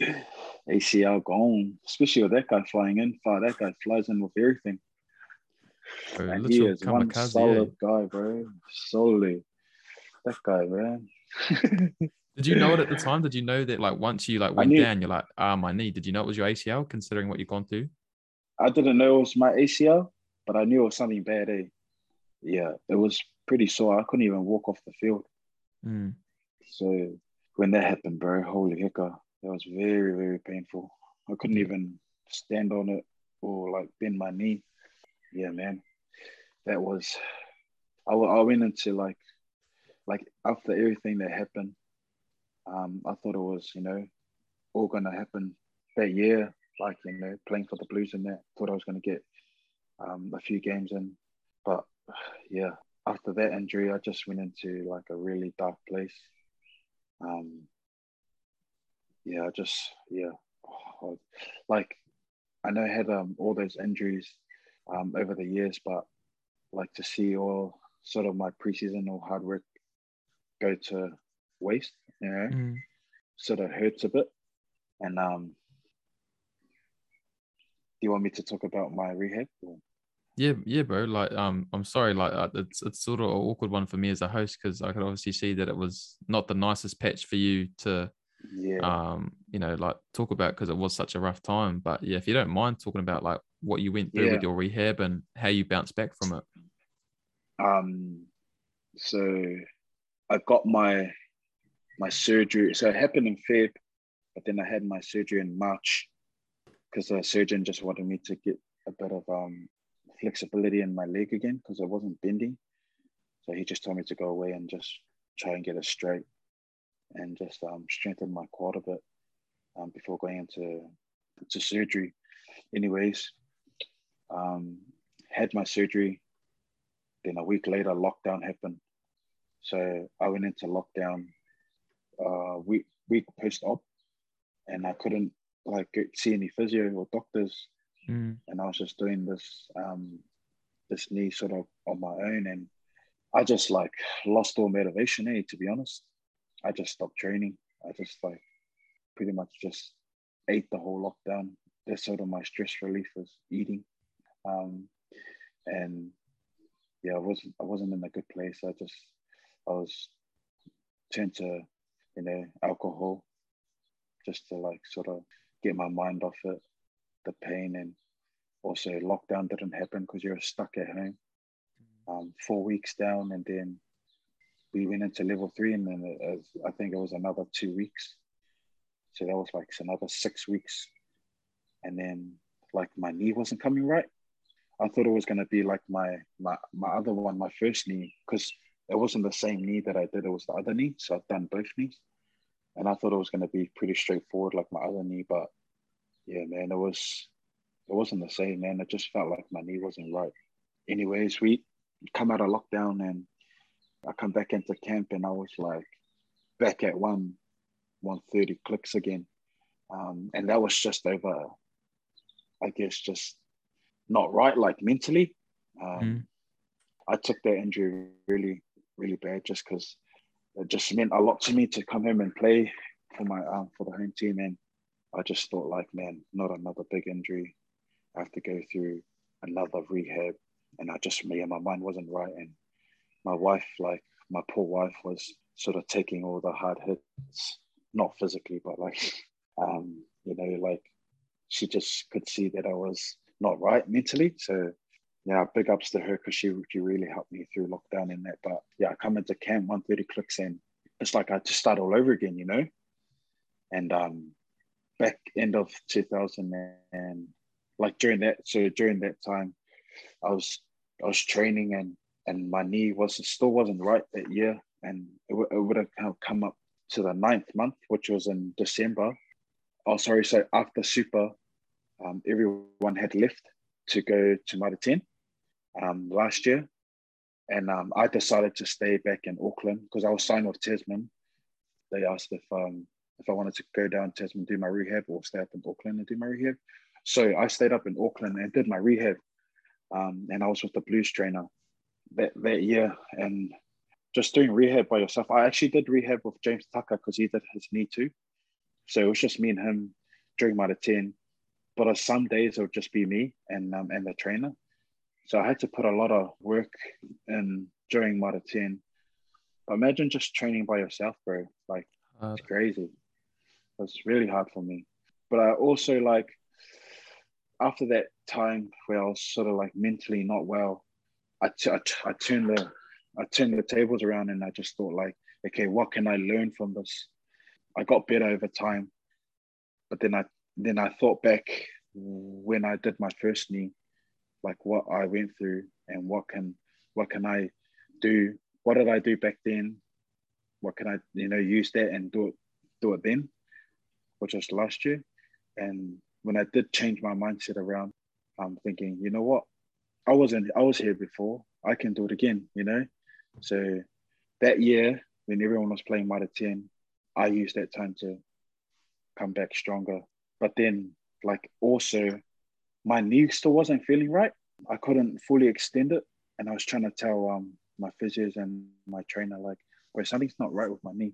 ACL gone, especially with that guy flying in. Far that guy flies in with everything. Bro, And he is one solid eh? guy, bro. Solely. That guy, man. Did you know it at the time? Did you know that like once you like went down, you're like, ah, my knee. Did you know it was your ACL considering what you've gone through? I didn't know it was my ACL, but I knew it was something bad, eh? Yeah, it was pretty sore. I couldn't even walk off the field. Mm. So when that happened, bro, holy hecker, that was very, very painful. I couldn't even stand on it or like bend my knee. Yeah, man, that was. I, I went into like, like after everything that happened, um, I thought it was you know all gonna happen that year, like you know playing for the Blues and that. Thought I was gonna get um, a few games in, but yeah, after that injury, I just went into like a really dark place. Um, yeah, I just yeah, oh, like I know I had um, all those injuries um, over the years, but like to see all sort of my preseason or hard work go to waste, you know, Mm. sort of hurts a bit. And um, do you want me to talk about my rehab? Or? Yeah, yeah, bro. Like, um, I'm sorry. Like, uh, it's it's sort of an awkward one for me as a host because I could obviously see that it was not the nicest patch for you to, Yeah. um, you know, like talk about because it was such a rough time. But yeah, if you don't mind talking about like what you went through Yeah. with your rehab and how you bounced back from it. Um, so I got my my surgery. So it happened in Feb, but then I had my surgery in March because the surgeon just wanted me to get a bit of um flexibility in my leg again because I wasn't bending. So he just told me to go away and just try and get it straight and just um, strengthen my quad a bit um, before going into to surgery. Anyways, um, had my surgery. Then a week later, lockdown happened. So I went into lockdown uh, week week post op, and I couldn't like get, see any physio or doctors Mm. and I was just doing this um this knee sort of on my own and I just like lost all motivation eh, to be honest. I just stopped training. I just like pretty much just ate the whole lockdown. That's sort of my stress relief was eating. Um and yeah, I wasn't I wasn't in a good place. I just I was turned to, you know, alcohol just to like sort of get my mind off it the pain and also lockdown didn't happen because you're stuck at home. Um, four weeks down and then we went into level three and then it, was- i think it was another two weeks. So that was like another six weeks. And then like my knee wasn't coming right. I thought it was going to be like my my my other one my first knee because it wasn't the same knee that i did. It was the other knee so i've done both knees and i thought it was going to be pretty straightforward like my other knee but yeah, man, it was it wasn't the same, man. It just felt like my knee wasn't right. Anyways, we come out of lockdown and I come back into camp and I was like back at one 130 clicks again. Um, and that was just over, I guess, just not right, like mentally. Um, Mm. I took that injury really, really bad just because it just meant a lot to me to come home and play for my um, for the home team and I just thought like, man, not another big injury. I have to go through another rehab. And I just, yeah, my mind wasn't right. And my wife, like my poor wife was sort of taking all the hard hits, not physically, but like, um, you know, like she just could see that I was not right mentally. So yeah, big ups to her because she, she really helped me through lockdown in that. But yeah, I come into camp 130 clicks and it's like I just start all over again, you know? And um, back end of 2000 and like during that so during that time i was i was training and and my knee wasn't still wasn't right that year and it, w- it would have kind of come up to the ninth month which was in december oh sorry so after super um, everyone had left to go to 10 um, last year and um, i decided to stay back in auckland because i was signed with tasman they asked if um, if I wanted to go down to Tasman do my rehab or stay up in Auckland and do my rehab. So I stayed up in Auckland and did my rehab. Um, and I was with the blues trainer that, that year and just doing rehab by yourself. I actually did rehab with James Tucker because he did his knee too. So it was just me and him during my 10. But on some days it would just be me and um, and the trainer. So I had to put a lot of work in during Mitre 10. But imagine just training by yourself, bro. Like, Uh, it's crazy. It was really hard for me. But I also like, after that time where I was sort of like mentally not well, I, t- I, t- I turned the I turned the tables around and I just thought like, okay, what can I learn from this? I got better over time, but then I then I thought back when I did my first knee, like what I went through and what can what can I do? What did I do back then? What can I you know use that and do it do it then, which was last year. And when I did change my mindset around, I'm thinking, you know what, I wasn't I was here before. I can do it again. You know, so that year when everyone was playing Mitre 10, I used that time to come back stronger. But then, like, also, my knee still wasn't feeling right. I couldn't fully extend it. And I was trying to tell um, my physios and my trainer, like, wait, something's not right with my knee.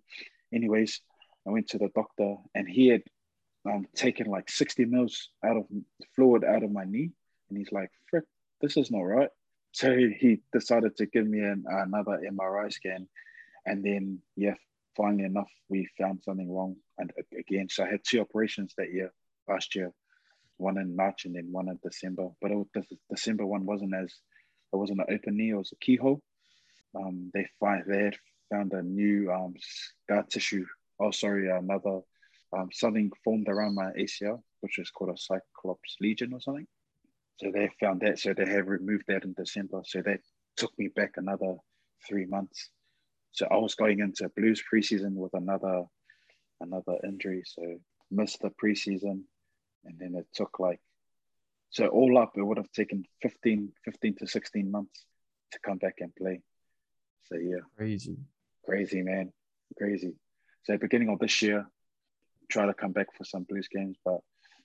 Anyways, I went to the doctor and he had um, taken like 60 mils out of fluid out of my knee. And he's like, frick, this is not right. So he decided to give me an, another MRI scan. And then, yeah, finally enough, we found something wrong. And again, so I had two operations that year, last year, one in March and then one in December. But it the December one wasn't as, it wasn't an open knee, it was a keyhole. Um, they find they had found a new um, scar tissue. Oh, sorry, another um, something formed around my ACL, which is called a cyclops lesion or something. So they found that. So they have removed that in December. So that took me back another three months. So I was going into Blues preseason with another another injury. So missed the preseason, and then it took like so all up it would have taken 15, 15 to 16 months to come back and play. So yeah, crazy. crazy man, crazy. So beginning of this year, try to come back for some Blues games, but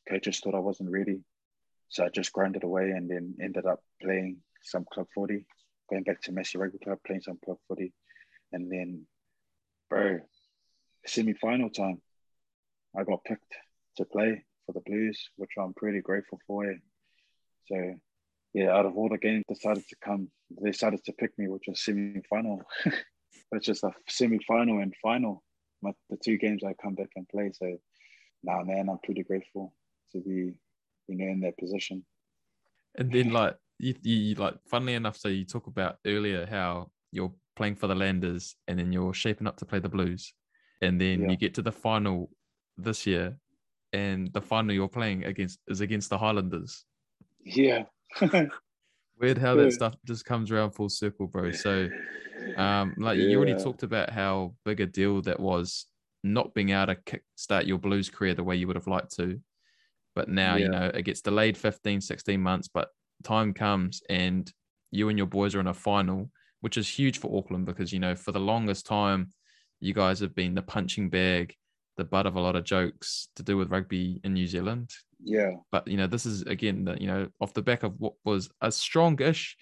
coaches thought I wasn't ready. So I just grinded away and then ended up playing some club footy, going back to Massey Rugby Club, playing some club footy. And then, bro, semi final time, I got picked to play for the Blues, which I'm pretty grateful for. So, yeah, out of all the games decided to come, they decided to pick me, which was semi final. it's just a semi final and final, my, the two games I come back and play. So, nah, man, I'm pretty grateful to be, you know, in that position. And then, like, you, you like, funnily enough, so you talk about earlier how you're playing for the Landers and then you're shaping up to play the Blues. And then Yeah. you get to the final this year, and the final you're playing against is against the Highlanders. Yeah. Weird how that stuff just comes around full circle, bro. So, um, like you already talked about how big a deal that was not being able to kickstart your Blues career the way you would have liked to. But now, you know, it gets delayed 15, 16 months, but time comes and you and your boys are in a final, which is huge for Auckland because, you know, for the longest time, you guys have been the punching bag, the butt of a lot of jokes to do with rugby in New Zealand yeah. but you know this is again the you know off the back of what was a strongish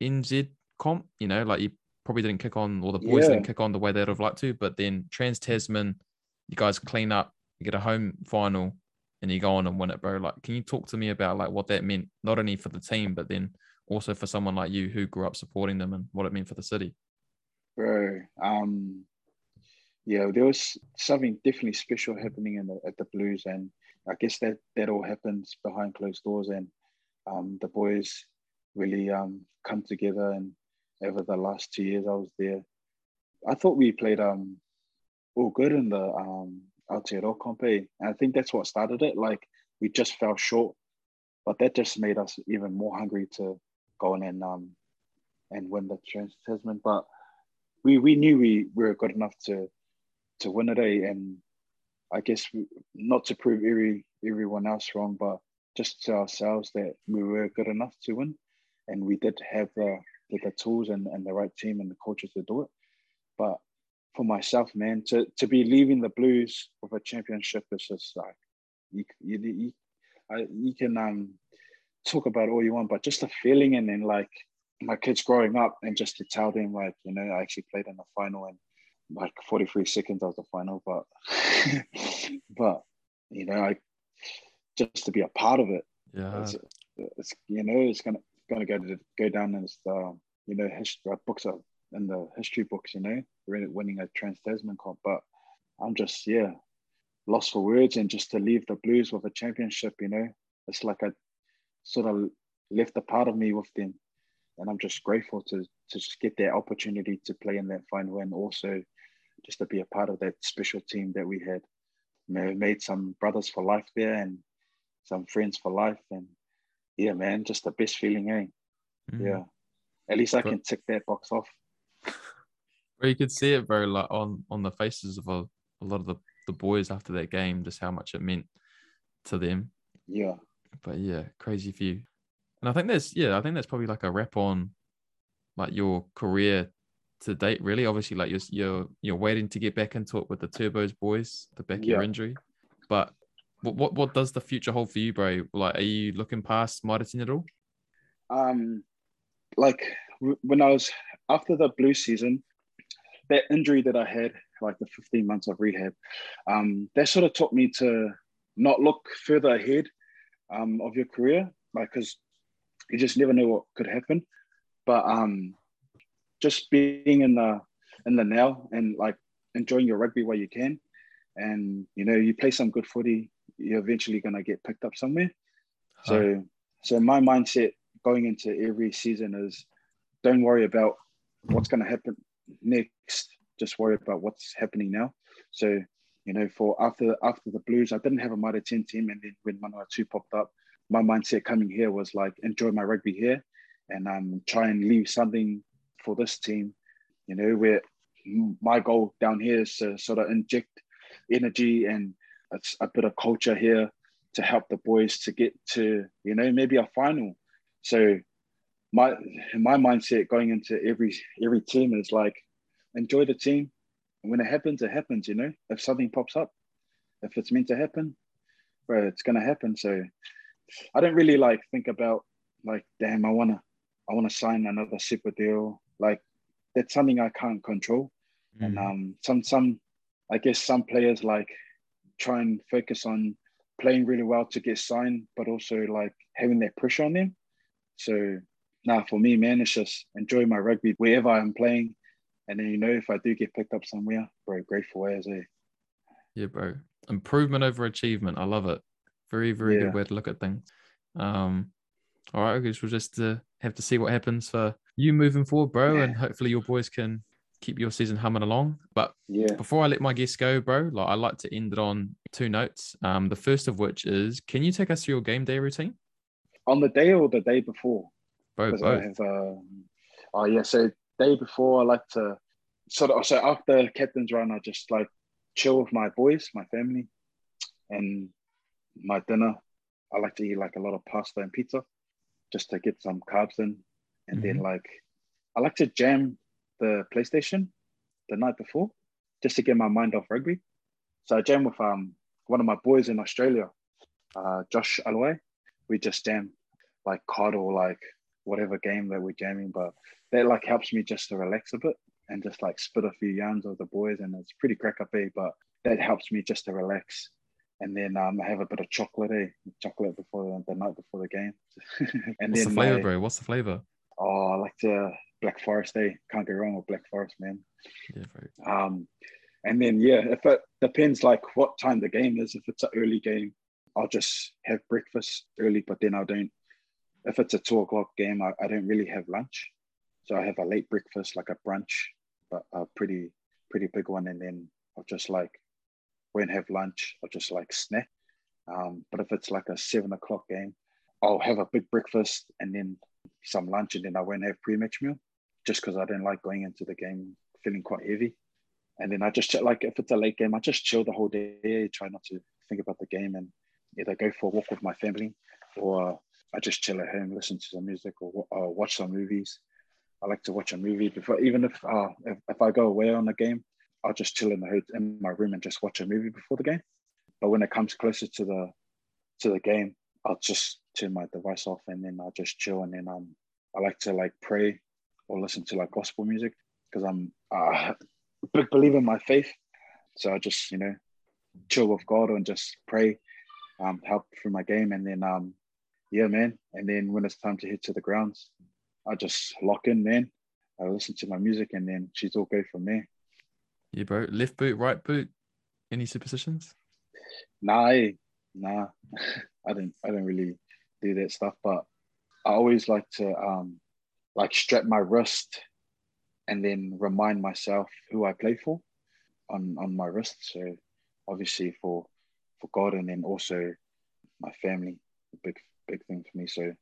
NZ comp. You know, like you probably didn't kick on, or the boys Yeah. didn't kick on the way they'd have liked to. But then Trans Tasman, you guys clean up, you get a home final, and you go on and win it, bro. Like, can you talk to me about like what that meant, not only for the team, but then also for someone like you who grew up supporting them and what it meant for the city? Bro, um, yeah, there was something definitely special happening in the, at the Blues, and I guess that that all happens behind closed doors, and um, the boys really um come together. And over the last two years, I was there. I thought we played um all good in the um Aotearoa comp, and I think that's what started it. Like we just fell short, but that just made us even more hungry to go on and um and win the Trans Tasman. But we we knew we were good enough to to win it, eh? and I guess not to prove every everyone else wrong, but just to ourselves that we were good enough to win, and we did have the the, the tools and, and the right team and the culture to do it. But for myself, man, to to be leaving the Blues with a championship is just like you you you, I, you can um talk about all you want, but just the feeling and then like my kids growing up and just to tell them like you know I actually played in the final and like 43 seconds of the final but but you know I just to be a part of it Yeah, it's, it's you know it's gonna gonna go to go down as the you know history uh, books of in the history books, you know, winning a Trans Tasman Cup. But I'm just yeah lost for words, and just to leave the Blues with a championship, you know, it's like I sort of left a part of me with them, and I'm just grateful to to just get that opportunity to play in that final, and also just to be a part of that special team that we had. Know, made some brothers for life there, and some friends for life, and yeah, man, just the best feeling, eh? Mm. Yeah, at least I can tick that box off. Well, you could see it, bro, like on on the faces of a, a lot of the, the boys after that game, just how much it meant to them. Yeah. But yeah, crazy for you. And I think that's yeah, I think that's probably like a wrap on like your career to date, really. Obviously, like you're you're you're waiting to get back into it with the Turbos boys, the back yeah. your injury. But what, what what does the future hold for you, bro? Like, are you looking past Martin at all? Um, like when I was after the blue season, that injury that I had, like the 15 months of rehab, um, that sort of taught me to not look further ahead um, of your career, like because you just never know what could happen. But um, just being in the in the now and like enjoying your rugby while you can, and you know you play some good footy, you're eventually gonna get picked up somewhere. So, so my mindset going into every season is don't worry about what's going to happen next. Just worry about what's happening now. So, you know, for after after the Blues, I didn't have a Mitre 10 team. And then when Manawatu popped up, my mindset coming here was like, enjoy my rugby here and um, try and leave something for this team, you know, where my goal down here is to sort of inject energy and a, a bit of culture here to help the boys to get to, you know, maybe a final. So my my mindset going into every every team is like enjoy the team. And when it happens, it happens. You know, if something pops up, if it's meant to happen, bro, it's gonna happen. So I don't really like think about like, damn, I wanna I wanna sign another super deal. Like that's something I can't control. Mm-hmm. And um, some some I guess some players like try and focus on playing really well to get signed, but also like having that pressure on them. So nah, for me, man, it's just enjoy my rugby wherever I'm playing. And then, you know, if I do get picked up somewhere, bro, grateful as a. Yeah, bro. Improvement over achievement. I love it. Very, very yeah. good way to look at things. Um, all right, I guess we'll just uh, have to see what happens for you moving forward, bro. Yeah. And hopefully your boys can keep your season humming along. But yeah, before I let my guests go, bro, like I like to end it on two notes. Um, the first of which is, can you take us through your game day routine? On the day or the day before? Both. both. Have, um, oh yeah, so day before I like to sort of so after captain's run, I just like chill with my boys, my family, and my dinner. I like to eat like a lot of pasta and pizza, just to get some carbs in, and mm-hmm. then like I like to jam the PlayStation the night before, just to get my mind off rugby. So I jam with um one of my boys in Australia, uh, Josh Alway. We just jam like COD or like whatever game that we're jamming, but that like helps me just to relax a bit and just like spit a few yarns with the boys, and it's pretty crack up, eh? But that helps me just to relax. And then um, I have a bit of chocolate, eh? Chocolate before the, the night before the game. and What's then the flavor, my, bro? What's the flavor? Oh, I like the Black Forest, eh? Can't go wrong with Black Forest, man. Yeah, right. Um, and then yeah, if it depends like what time the game is. If it's an early game, I'll just have breakfast early, but then I don't if it's a two o'clock game, I, I don't really have lunch. So I have a late breakfast, like a brunch, but a pretty, pretty big one. And then I'll just like, won't have lunch, I'll just like snack. Um, but if it's like a seven o'clock game, I'll have a big breakfast and then some lunch, and then I won't have pre-match meal, just because I don't like going into the game feeling quite heavy. And then I just like if it's a late game, I just chill the whole day, try not to think about the game, and either go for a walk with my family or I just chill at home, listen to some music, or, or watch some movies. I like to watch a movie before, even if, uh, if if I go away on a game, I'll just chill in the in my room and just watch a movie before the game. But when it comes closer to the to the game, I'll just turn my device off and then I'll just chill. And then um, I like to like pray or listen to like gospel music because I'm uh, a big believer in my faith. So I just you know chill with God and just pray, um, help through my game, and then um, yeah, man. And then when it's time to head to the grounds, I just lock in, man. I listen to my music, and then she's all go from there. Yeah, bro. Left boot, right boot. Any superstitions? Nah, eh, nah. I didn't. I didn't really do that stuff, but I always like to um, like strap my wrist, and then remind myself who I play for, on on my wrist. So obviously for for God, and then also my family, a big big thing for me. So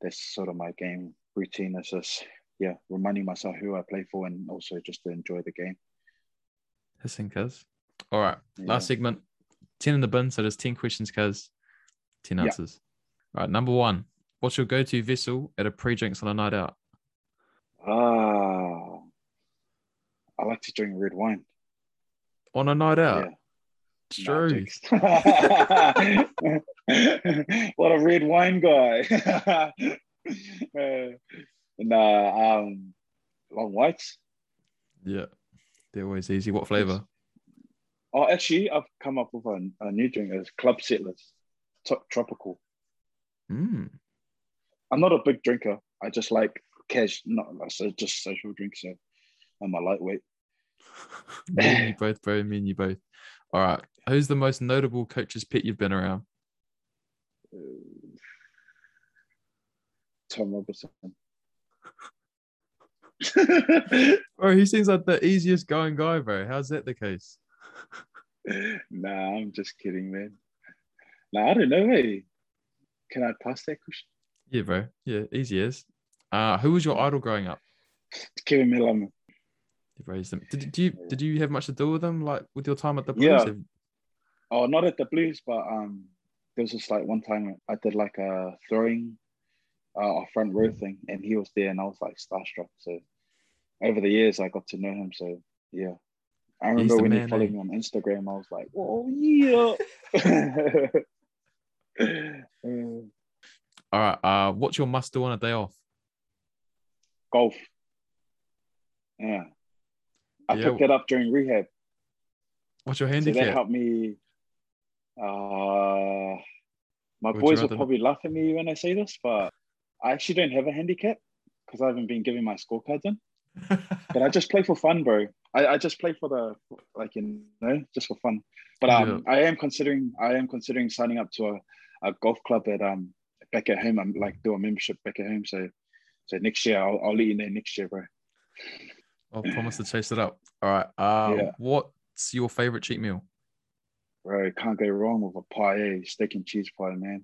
that's sort of my game routine. Is just yeah, reminding myself who I play for, and also just to enjoy the game. Listen, cuz. All right. Yeah. Last segment. 10 in the bin. So there's 10 questions, cuz. 10 Yeah. answers. All right. Number one. What's your go-to vessel at a pre-drinks on a night out? Ah, I like to drink red wine. On a night out. Yeah. True. what a red wine guy. uh, nah, um, long whites. Yeah. They're always easy. What flavor? Oh, actually, I've come up with a, a new drink. It's Club Settlers, Top tropical. Mm. I'm not a big drinker. I just like cash, not so just social drinks. So I'm a lightweight. me and you both, bro. Me and you both. All right. Who's the most notable coach's pet you've been around? Tom Robertson. Bro, he seems like the easiest going guy, bro. How's that the case? nah, I'm just kidding, man. Nah, I don't know. Hey, can I pass that question? Yeah, bro. Yeah, easy as. Uh, who was your idol growing up? Keven Mealamu. You raised them. Did, did you did you have much to do with them, like with your time at the Blues? Yeah. Oh, not at the Blues, but um, there was just like one time I did like a throwing, uh, a front row thing, and he was there, and I was like starstruck. So over the years, I got to know him. So yeah, I remember when man, he followed eh? me on Instagram. I was like, oh yeah. All right. Uh, what's your must do on a day off? golf. Yeah, I Yeah. picked it up during rehab. What's your So that handicap? helped me. Uh, my Would you boys will rather- probably laugh at me when I say this, but I actually don't have a handicap because I haven't been giving my scorecards in. But I just play for fun, bro. I, I just play for the like you know just for fun. But um, I am considering I am considering signing up to a, a golf club at um back at home. I'm like do a membership back at home. So so next year I'll, I'll let you know next year, bro. I'll promise to chase it up. All right. Uh, Yeah. what's your favorite cheat meal? Bro, can't go wrong with a pie, eh? steak and cheese pie, man.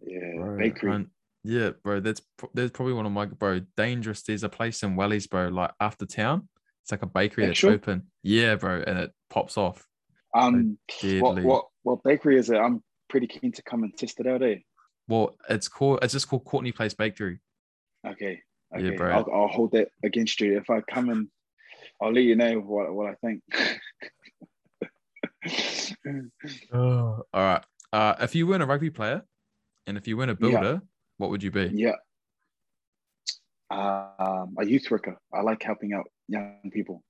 Yeah, Bro, bakery. Yeah, bro. That's there's probably one of my bro. Dangerous. There's a place in Wellies, bro. Like after town, it's like a bakery that's open. Yeah, bro, and it pops off. Um, what what what bakery is it? I'm pretty keen to come and test it out, eh? Well, it's called. It's just called Courtenay Place Bakery. Okay, Yeah, okay. bro. I'll, I'll hold that against you if I come and I'll let you know what what I think. Oh. All right. Uh, if you weren't a rugby player, and if you weren't a Yeah. builder, what would you be? yeah. Um, a youth worker. I like helping out young people.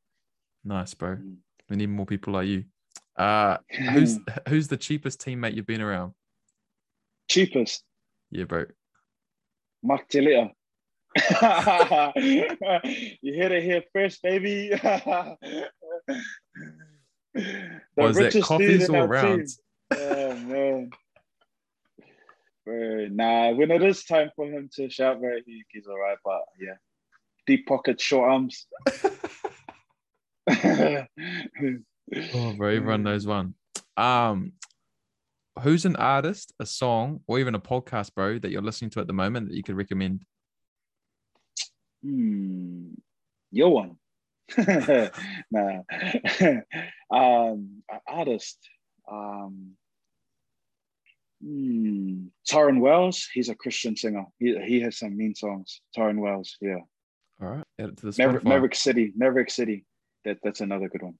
Nice, bro. Mm. We need more people like you. Uh, who's who's the cheapest teammate you've been around? cheapest? Yeah, bro. Mark Telea. you heard it here first, baby. the Was richest coffees dude in or our team. rounds? Oh man. Bro, nah, when it is time for him to shout, bro, he, he's all right. But yeah, deep pockets, short arms. Oh, bro, everyone knows one. Um, who's an artist, a song, or even a podcast, bro, that you're listening to at the moment that you could recommend? Hmm. Your one. nah. um, artist. Um, hmm. Tyrone Wells. He's a Christian singer. He, he has some mean songs. Tyrone Wells. Yeah. All right, add it to the Maverick, Maverick City. Maverick City. That that's another good one.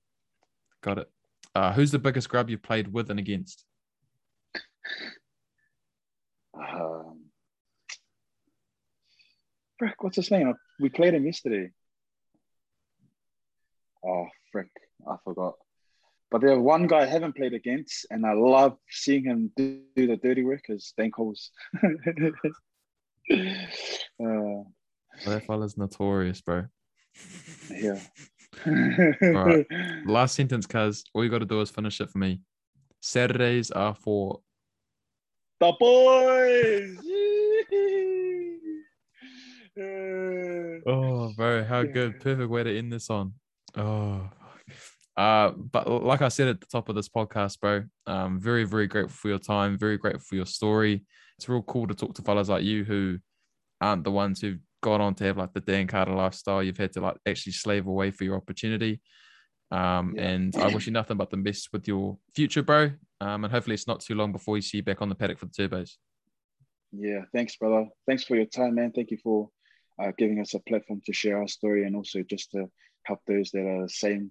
Got it. Uh, who's the biggest grub you've played with and against? Um, frick, what's his name? We played him yesterday. Oh, frick, I forgot. But there's one guy I haven't played against, and I love seeing him do, do the dirty work is Dane Coles. uh, that fella's notorious, bro. Yeah. right. Last sentence, cuz all you got to do is finish it for me. Saturdays are for the boys. oh, bro, how good! Perfect way to end this on. Oh, uh, but like I said at the top of this podcast, bro, um, very, very grateful for your time. Very grateful for your story. It's real cool to talk to fellas like you who aren't the ones who've got on to have like the Dan Carter lifestyle. You've had to like actually slave away for your opportunity. Um, yeah. and I wish you nothing but the best with your future, bro. Um, and hopefully it's not too long before you see you back on the paddock for the turbos. Yeah, thanks, brother. Thanks for your time, man. Thank you for uh, giving us a platform to share our story and also just to help those that are the same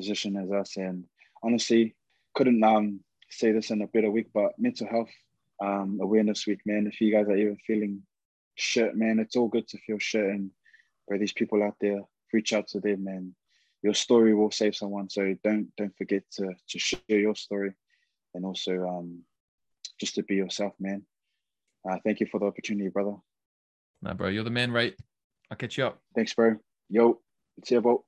position as us. And honestly, couldn't um, say this in a better week, but mental health um, awareness week, man. If you guys are even feeling shit, man, it's all good to feel shit. And for these people out there, reach out to them, and your story will save someone. So don't don't forget to to share your story, and also um, just to be yourself, man. Uh, thank you for the opportunity, brother. Nah, bro, you're the man, right? I'll catch you up. Thanks, bro. Yo, see you, bro.